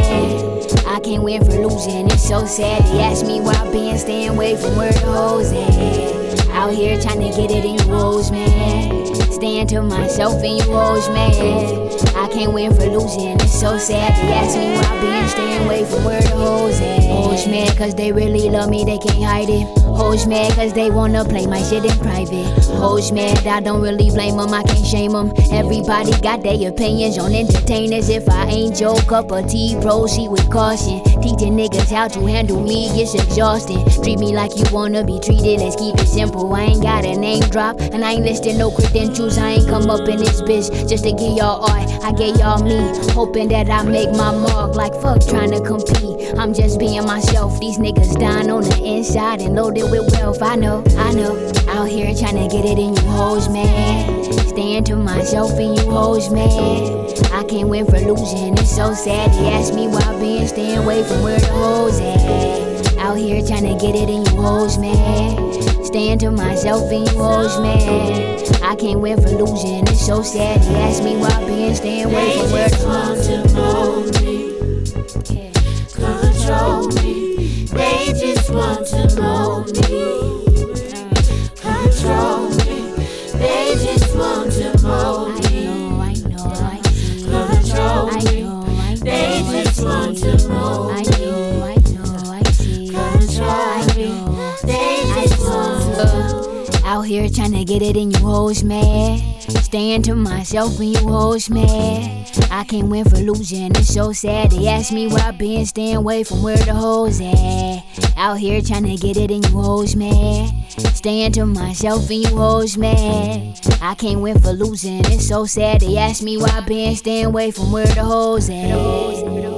I can't win for losing. It's so sad. They ask me why I've been staying away from where the hoes at. Out here trying to get it in you hoes, man. Stand to myself and you hoes, man. I can't win for losing. It's so sad. They ask me why I've been staying away from where the hoes at. Hoes mad cause they really love me, they can't hide it. Hoes mad cause they wanna play my shit in private. Hoes mad, I don't really blame them, I can't shame them. Everybody got their opinions on entertainers. If I ain't your cup of tea, proceed with caution. Teaching niggas how to handle me gets exhausting. Treat me like you wanna be treated, let's keep it simple. I ain't got a name drop, and I ain't listing no credentials. I ain't come up in this bitch just to get y'all art. I gave y'all me, hoping that I make my mark. Like fuck trying to compete. I'm just being myself. These niggas dying on the inside and loaded with wealth. I know, I know. Out here trying to get it in you hoes, man. Staying to myself and you hoes, man. I can't win for losing. It's so sad. They ask me why I've been staying away from where the hoes at. Out here trying to get it in you hoes, man. Staying to myself and you hoes, man. I can't win for losing. It's so sad. They ask me why I've been staying away from where the hoes at. control me. They just want to mold me. Control me. They just want to mold me. I know, I know, control me. They just want to mold me. I know, I know, I see. Control me. They just want to Out here trying to get it in you hoes, man. Staying to myself and you hoes, man. I can't win for losing. It's so sad. They ask me where I've been staying away from where the hoes at. Out here trying to get it in you hoes, man. Staying to myself and you hoes, man. I can't win for losing. It's so sad. They ask me why I've been staying away from where the hoes at.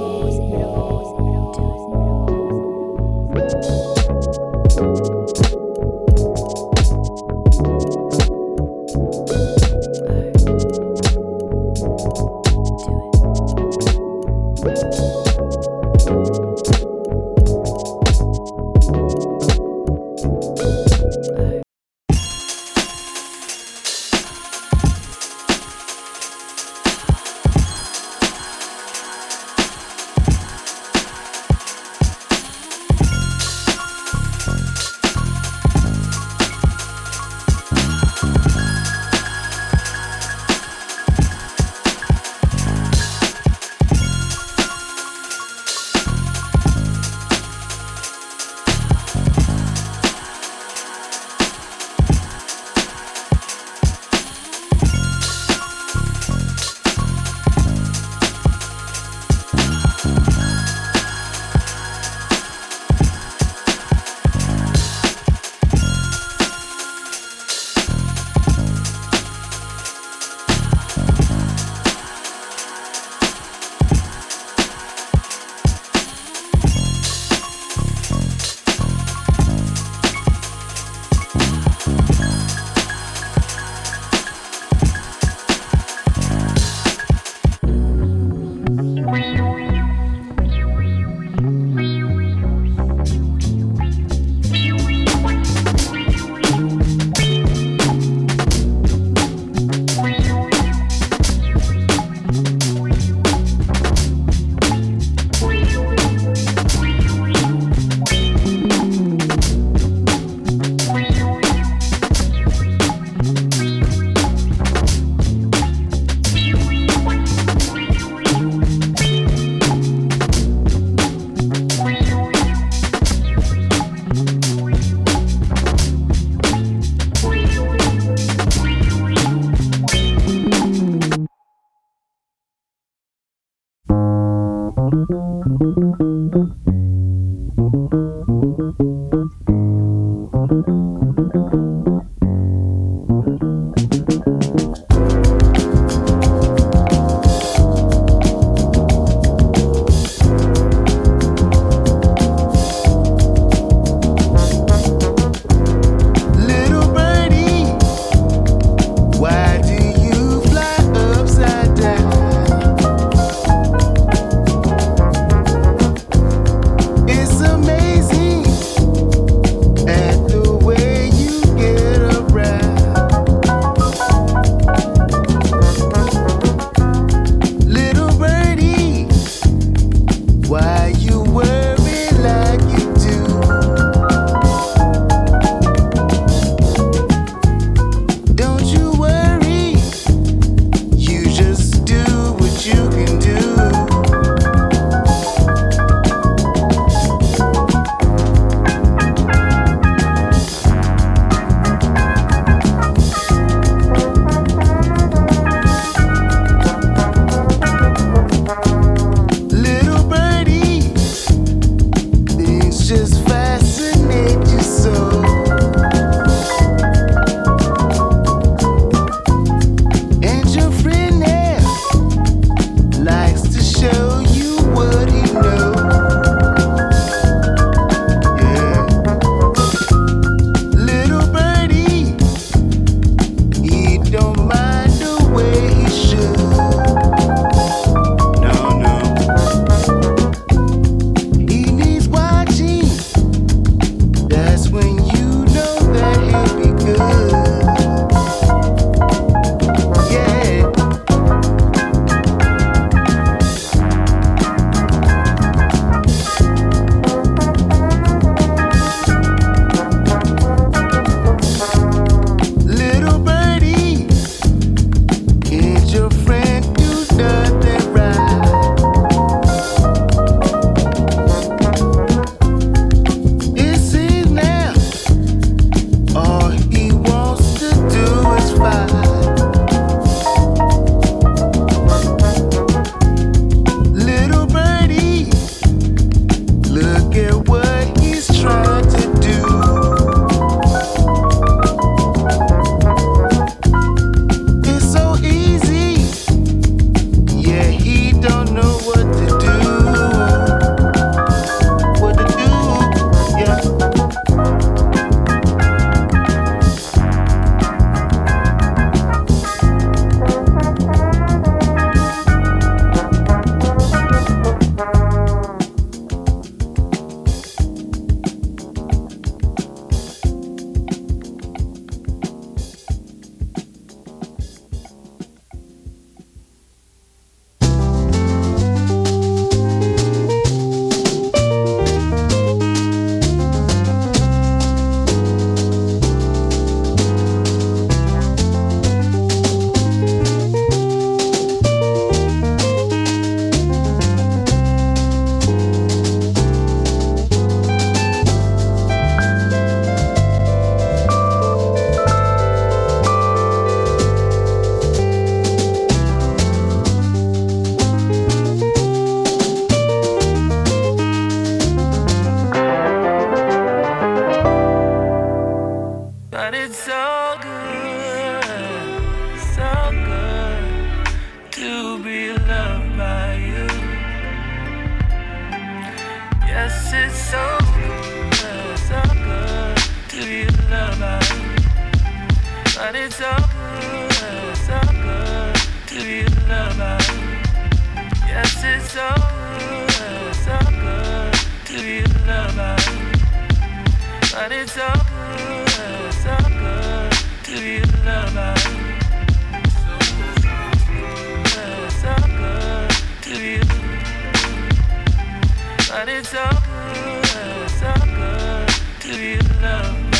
But it's so good, so good to be loved.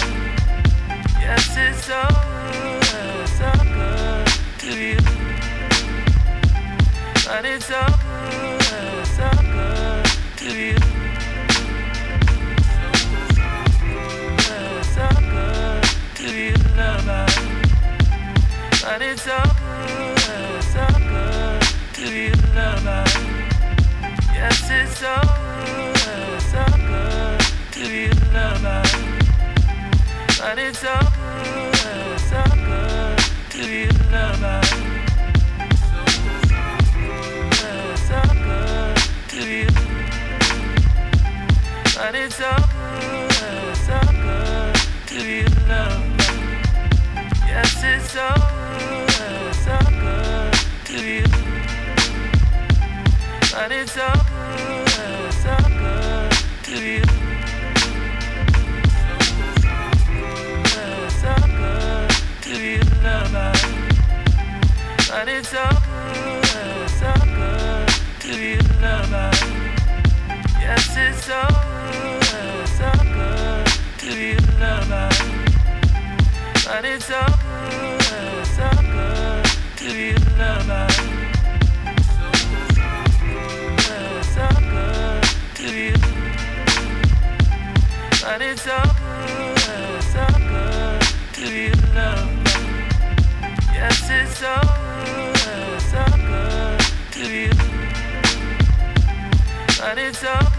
Yes, it's so good, so good to be But it's so good, so good to be loved. But it's so good, so good to be loved. Yes, it's so But it's so good, so good to be be But it's good, good to be But it's so so good, so good to be loved. But it's so good, so good to be loved. So good to be But it's so good, so good to be loved. Yes, it's so good, so good to be But it's so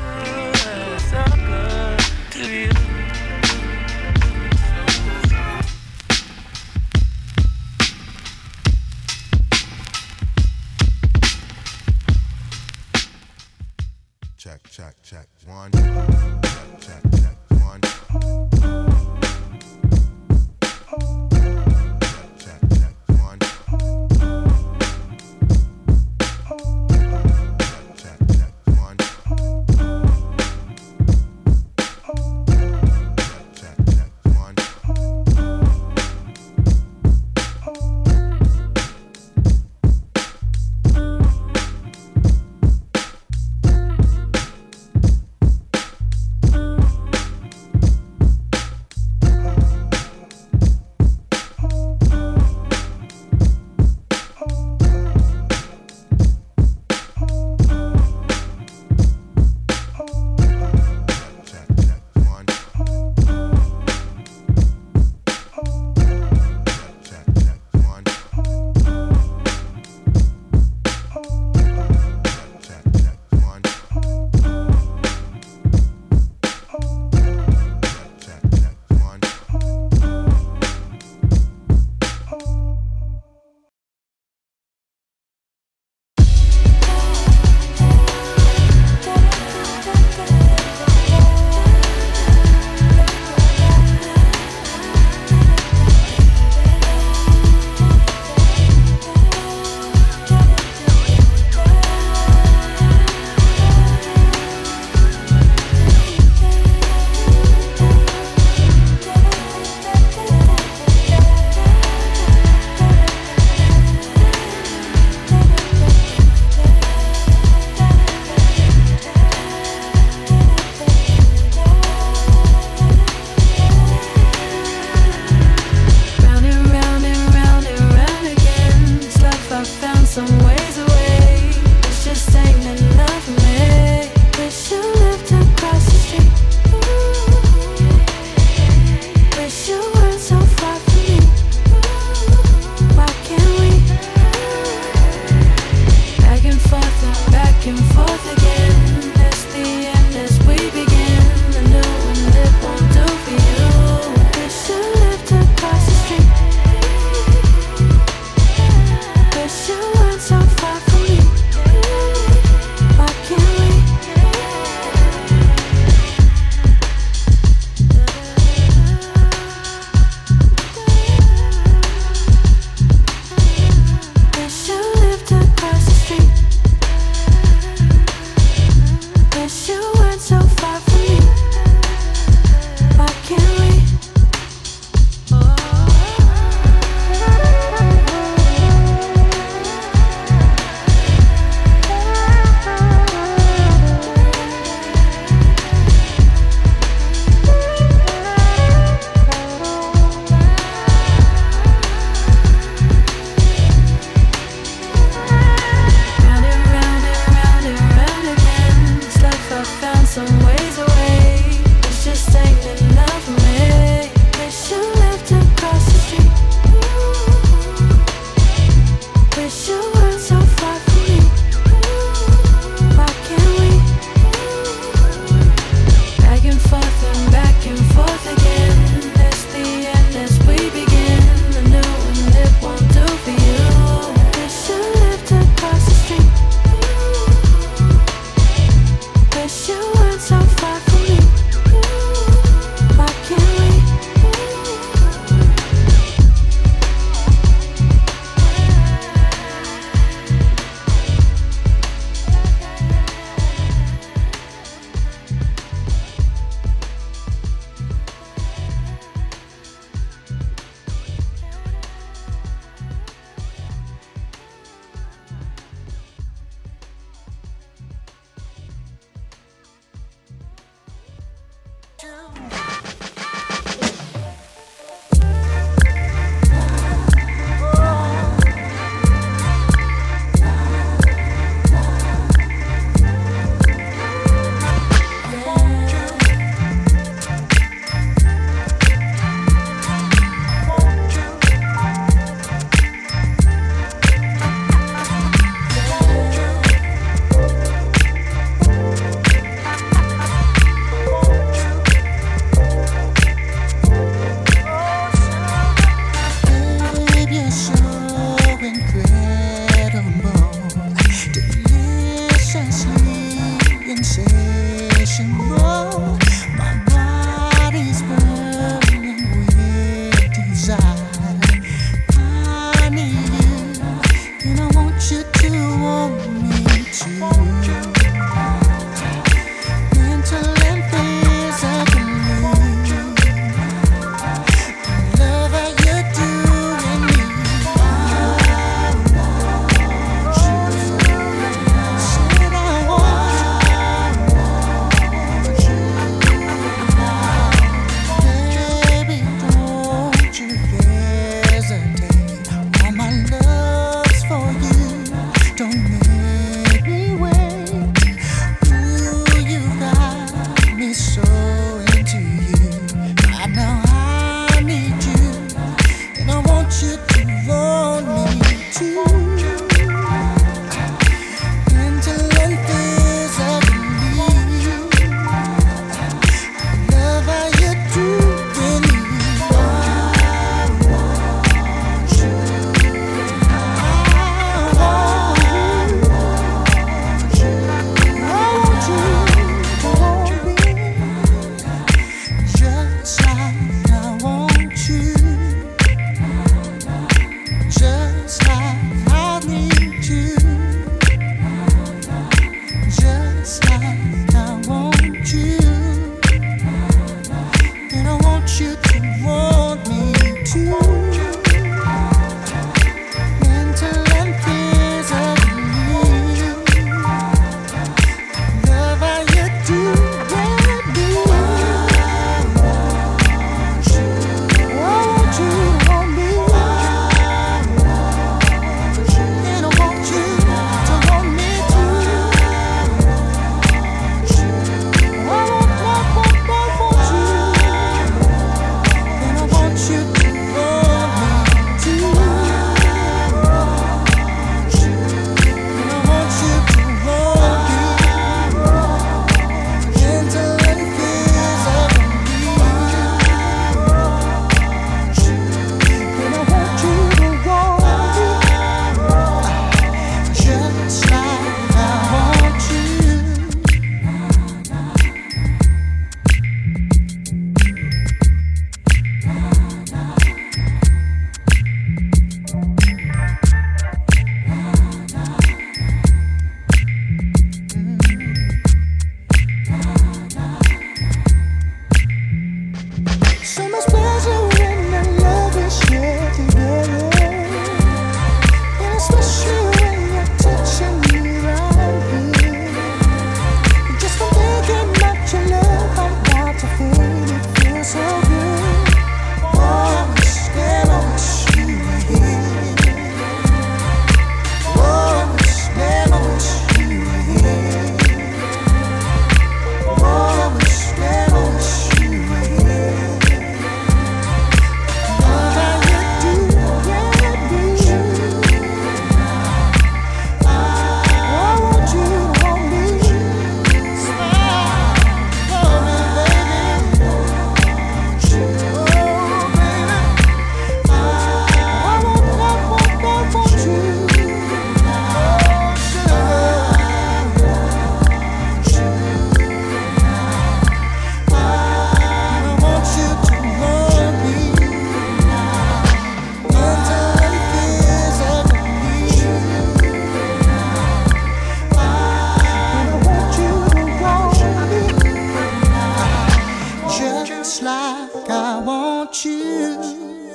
just like I want you.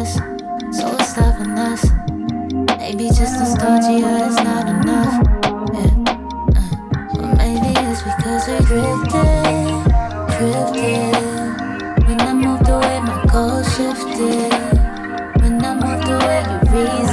us, so it's loving us. Maybe just as nostalgia is not enough. Yeah. Uh, maybe it's because we drifted, drifted. When I moved away, my goal shifted. When I moved away, you reason.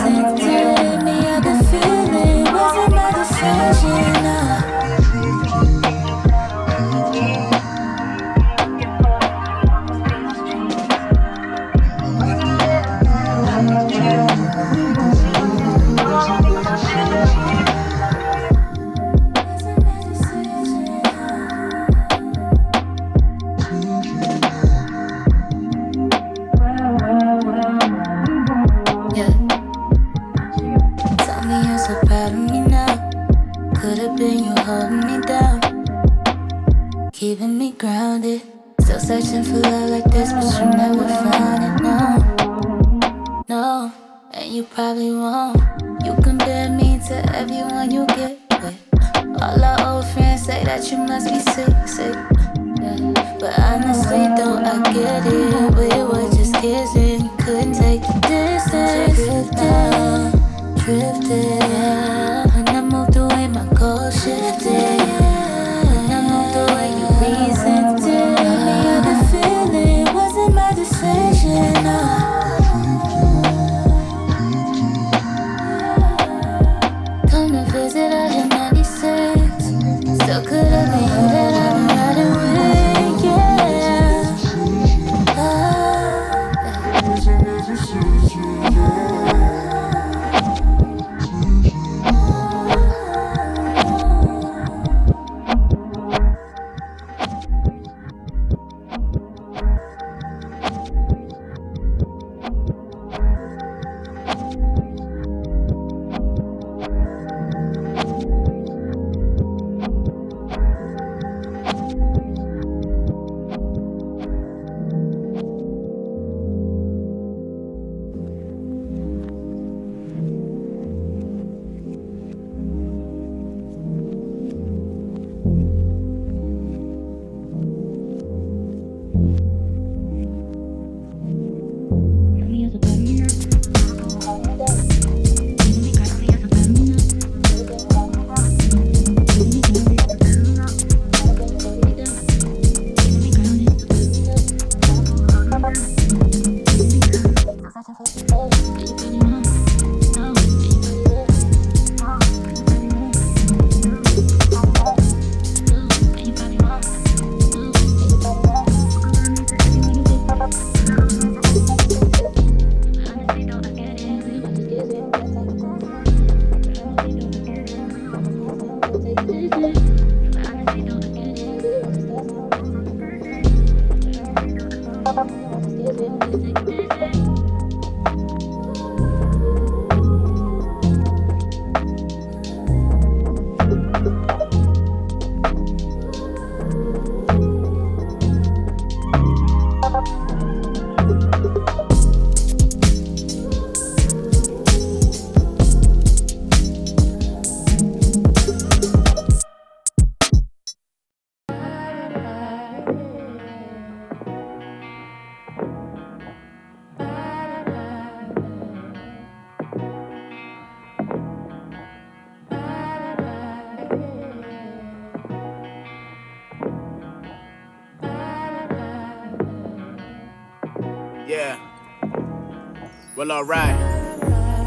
Alright.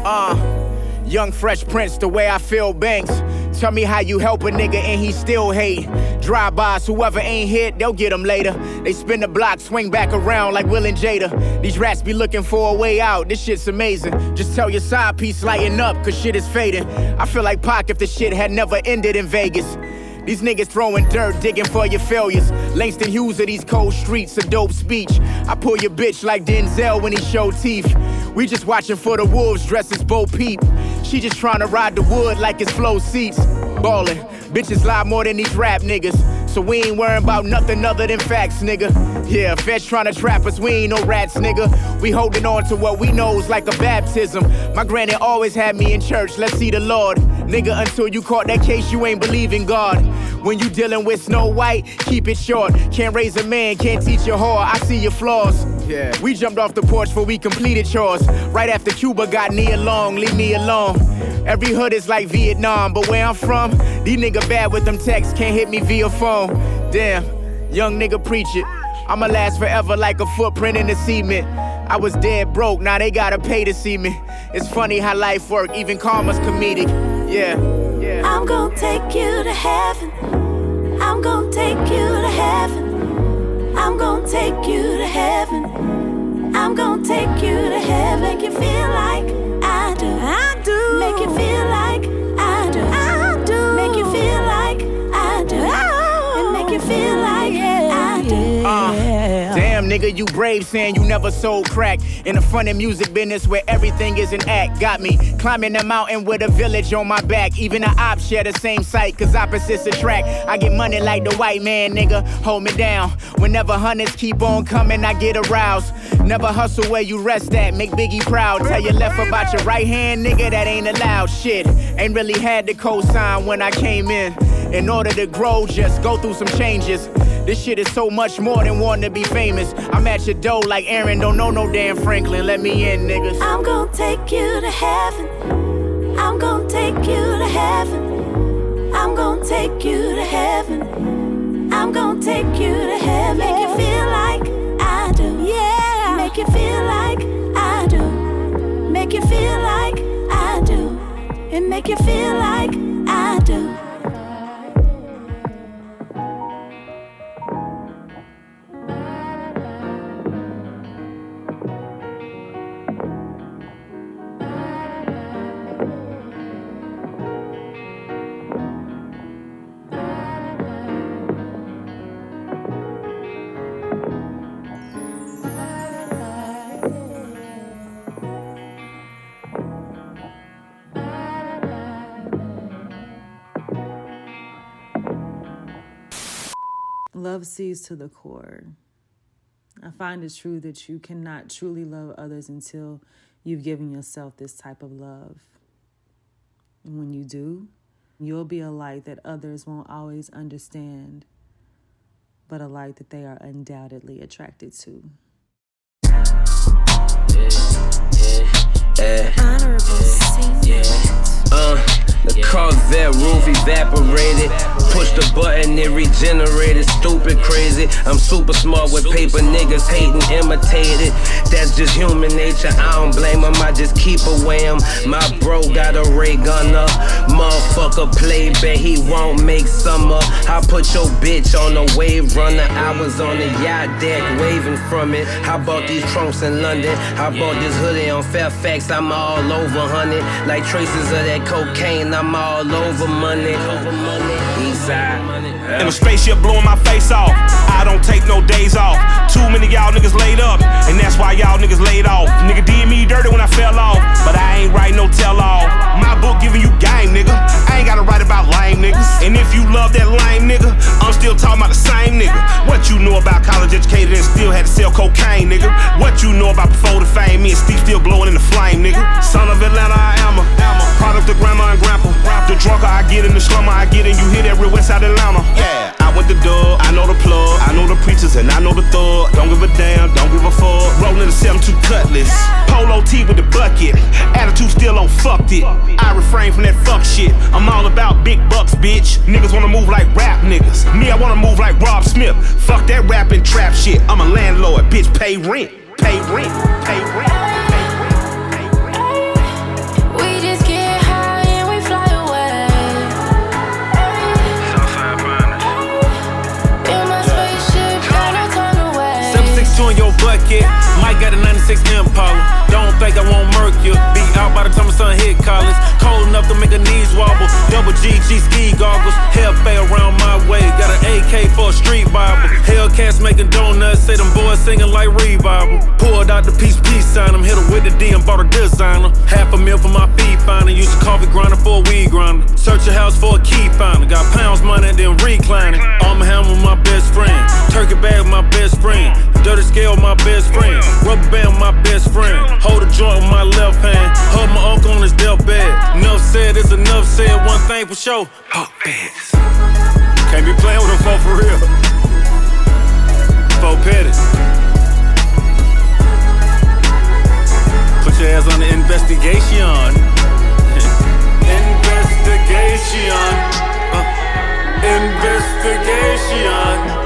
Uh, young fresh prince, the way I feel banks. Tell me how you help a nigga and he still hate. Drive-bys, whoever ain't hit, they'll get him later. They spin the block, swing back around like Will and Jada. These rats be looking for a way out, this shit's amazing. Just tell your side piece lighten up, cause shit is fading. I feel like Pac if the shit had never ended in Vegas. These niggas throwing dirt, digging for your failures. Langston Hughes of these cold streets, a dope speech. I pull your bitch like Denzel when he show teeth. We just watching for the wolves dressed as Bo Peep. She just trying to ride the wood like it's flow seats. Ballin', bitches lie more than these rap niggas. So we ain't worrying about nothing other than facts, nigga. Yeah, feds trying to trap us, we ain't no rats, nigga. We holding on to what we know is like a baptism. My granny always had me in church, let's see the Lord. Nigga, until you caught that case, you ain't believe in God. When you dealing with Snow White, keep it short. Can't raise a man, can't teach a whore. I see your flaws. Yeah. We jumped off the porch before we completed chores. Right after Cuba got near long, leave me alone. Every hood is like Vietnam, but where I'm from, these nigga bad with them texts, can't hit me via phone. Damn, young nigga preach it. I'ma last forever like a footprint in the cement. I was dead broke, now they gotta pay to see me. It's funny how life work, even karma's comedic. Yeah, yeah. I'm gonna take you to heaven. I'm gonna take you to heaven. I'm gonna take you to heaven. I'm take you to heaven. Make you feel like I do. I do. Make you feel like I do. I do. Make you feel like I do. And make you feel like I do. Uh, damn, nigga, you brave saying you never sold crack. In the funny music business where everything is an act. Got me climbing the mountain with a village on my back. Even the ops share the same sight, cause opposites attract. I get money like the white man, nigga. Hold me down. Whenever hundreds keep on coming, I get aroused. Never hustle where you rest at. Make Biggie proud. Tell your left about your right hand, nigga, that ain't allowed. Shit, ain't really had the cosign when I came in. In order to grow, just go through some changes. This shit is so much more than wanting to be famous. I'm at your door like Aaron, don't know no damn Franklin. Let me in, niggas. I'm gonna take you to heaven. I'm gonna take you to heaven. I'm gonna take you to heaven. I'm gonna take you to heaven. Make you feel like I do. Yeah. Make you feel like I do. Make you feel like I do. And make you feel like I do. Love sees to the core. I find it true that you cannot truly love others until you've given yourself this type of love. And when you do, you'll be a light that others won't always understand, but a light that they are undoubtedly attracted to. Honorable Uh, the Corvette roof evaporated. Push the button, it regenerated. Stupid, crazy. I'm super smart with paper niggas hating, imitated. That's just human nature. I don't blame them, I just keep away 'em. My bro got a ray gunner. Motherfucker play, bet he won't make summer. I put your bitch on a wave runner. I was on the yacht deck waving from it. I bought these trunks in London. I bought this hoodie on Fairfax. I'm all over, honey. Like traces of that cocaine, I'm all over money. East side. In a spaceship blowing my face off. I don't take no days off. Too many y'all niggas laid up, and that's why y'all niggas laid off. Nigga did me dirty when I fell off, but I ain't write no tell all. My book giving you game, nigga. I ain't gotta write about lame niggas. And if you love that lame nigga, I'm still talking about the same nigga. What you know about college educated and still had to sell cocaine, nigga? What you know about before the fame? Me and Steve still blowing in the flame, nigga. Son of Atlanta, I am a product of grandma and grandpa. The drunker I get in the slummer I get, and you hear that real Yeah, I went the dub, I know the plug, I know the preachers, and I know the thug. Don't give a damn, don't give a fuck. Rolling the 7-2 cutlass, polo tee with the bucket. Attitude still on fucked it. I refrain from that fuck shit. I'm all about big bucks, bitch. Niggas wanna move like rap niggas. Me, I wanna move like Rob Smith. Fuck that rap and trap shit. I'm a landlord, bitch. Pay rent. Pay rent, pay rent. Impala. Don't I won't murk you. Be out by the time my son hit college. Cold enough to make her knees wobble. Double G, G ski goggles. Hellfire around my way. Got an AK for a street Bible. Hellcats making donuts. Say them boys singing like revival. Pulled out the peace peace sign. I'm hit her with the D and bought a designer. Half a meal for my feet finder. Use a coffee grinder for a weed grinder. Search your house for a key finder. Got pounds money then reclining. Arm hammer with my best friend. Turkey bag my best friend. Dirty scale my best friend. Rubber band my best friend. Hold a joint with my left hand. Hug my uncle on his deathbed. Enough said enough said. One thing for sure. Can't be playing with them for real. Folk petty. Put your ass on the investigation. investigation. Uh, investigation.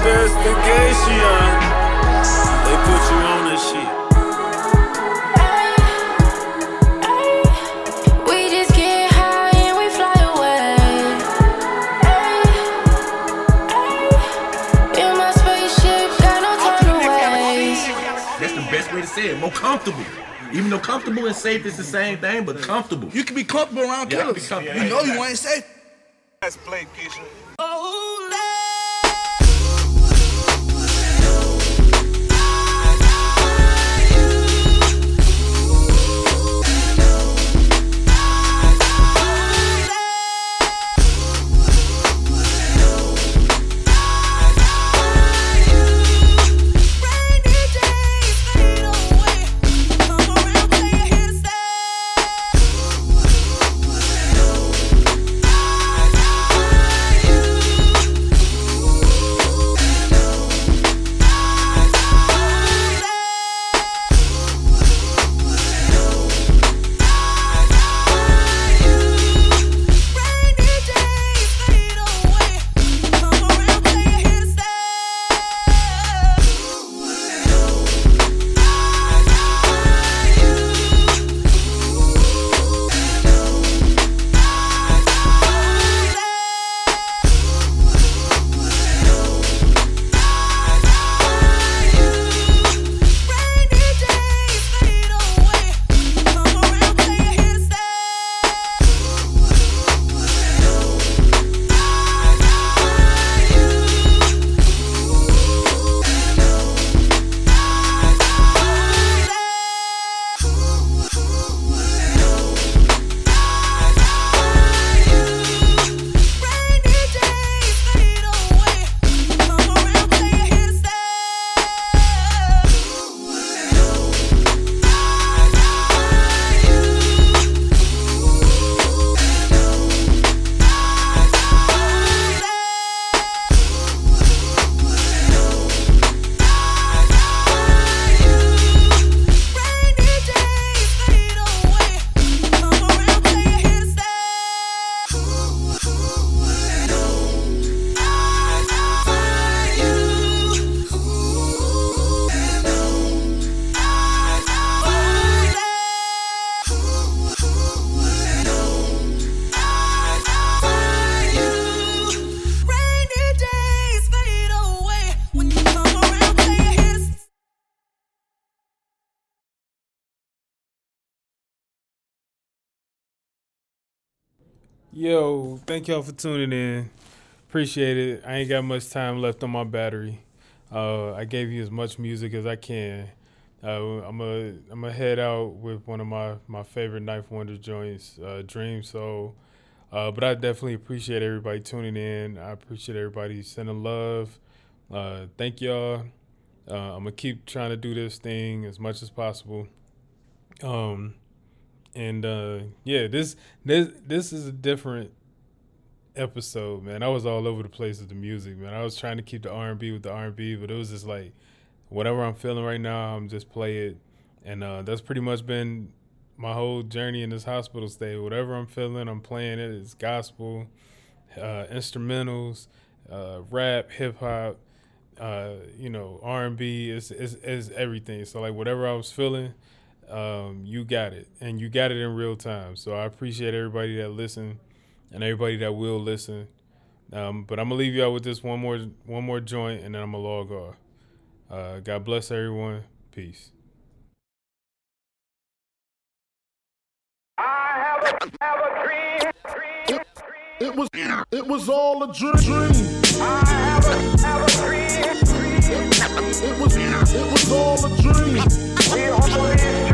Investigation. They put you on this shit. We just get high and we fly away. In my spaceship, got no time to waste. That's the best way to say it. More comfortable. Even though comfortable and safe is the same thing, but comfortable. You can be comfortable around Yeah, killers. be comfortable. You know you ain't safe. Let's play, Keisha. Yo, thank y'all for tuning in. Appreciate it. I ain't got much time left on my battery. Uh, I gave you as much music as I can. Uh, I'm a I'm gonna head out with one of my my favorite 9th Wonder joints, uh, Dream Soul. Uh, but I definitely appreciate everybody tuning in. I appreciate everybody sending love. Uh, thank y'all. Uh, I'm gonna keep trying to do this thing as much as possible. Um, and uh, yeah, this this this is a different episode, man. I was all over the place with the music, man. I was trying to keep the R and B with the R and B, but it was just like whatever I'm feeling right now, I'm just play it, and uh, that's pretty much been my whole journey in this hospital stay. Whatever I'm feeling, I'm playing it. It's gospel, uh, instrumentals, uh, rap, hip hop, uh, you know, R and B is is is everything. So like whatever I was feeling, um, you got it, and you got it in real time. So I appreciate everybody that listened and everybody that will listen. Um, but I'm gonna leave y'all with this one more one more joint, and then I'm gonna log off. Uh, God bless everyone. Peace. It was it was all a dream. It was it was all a dream. It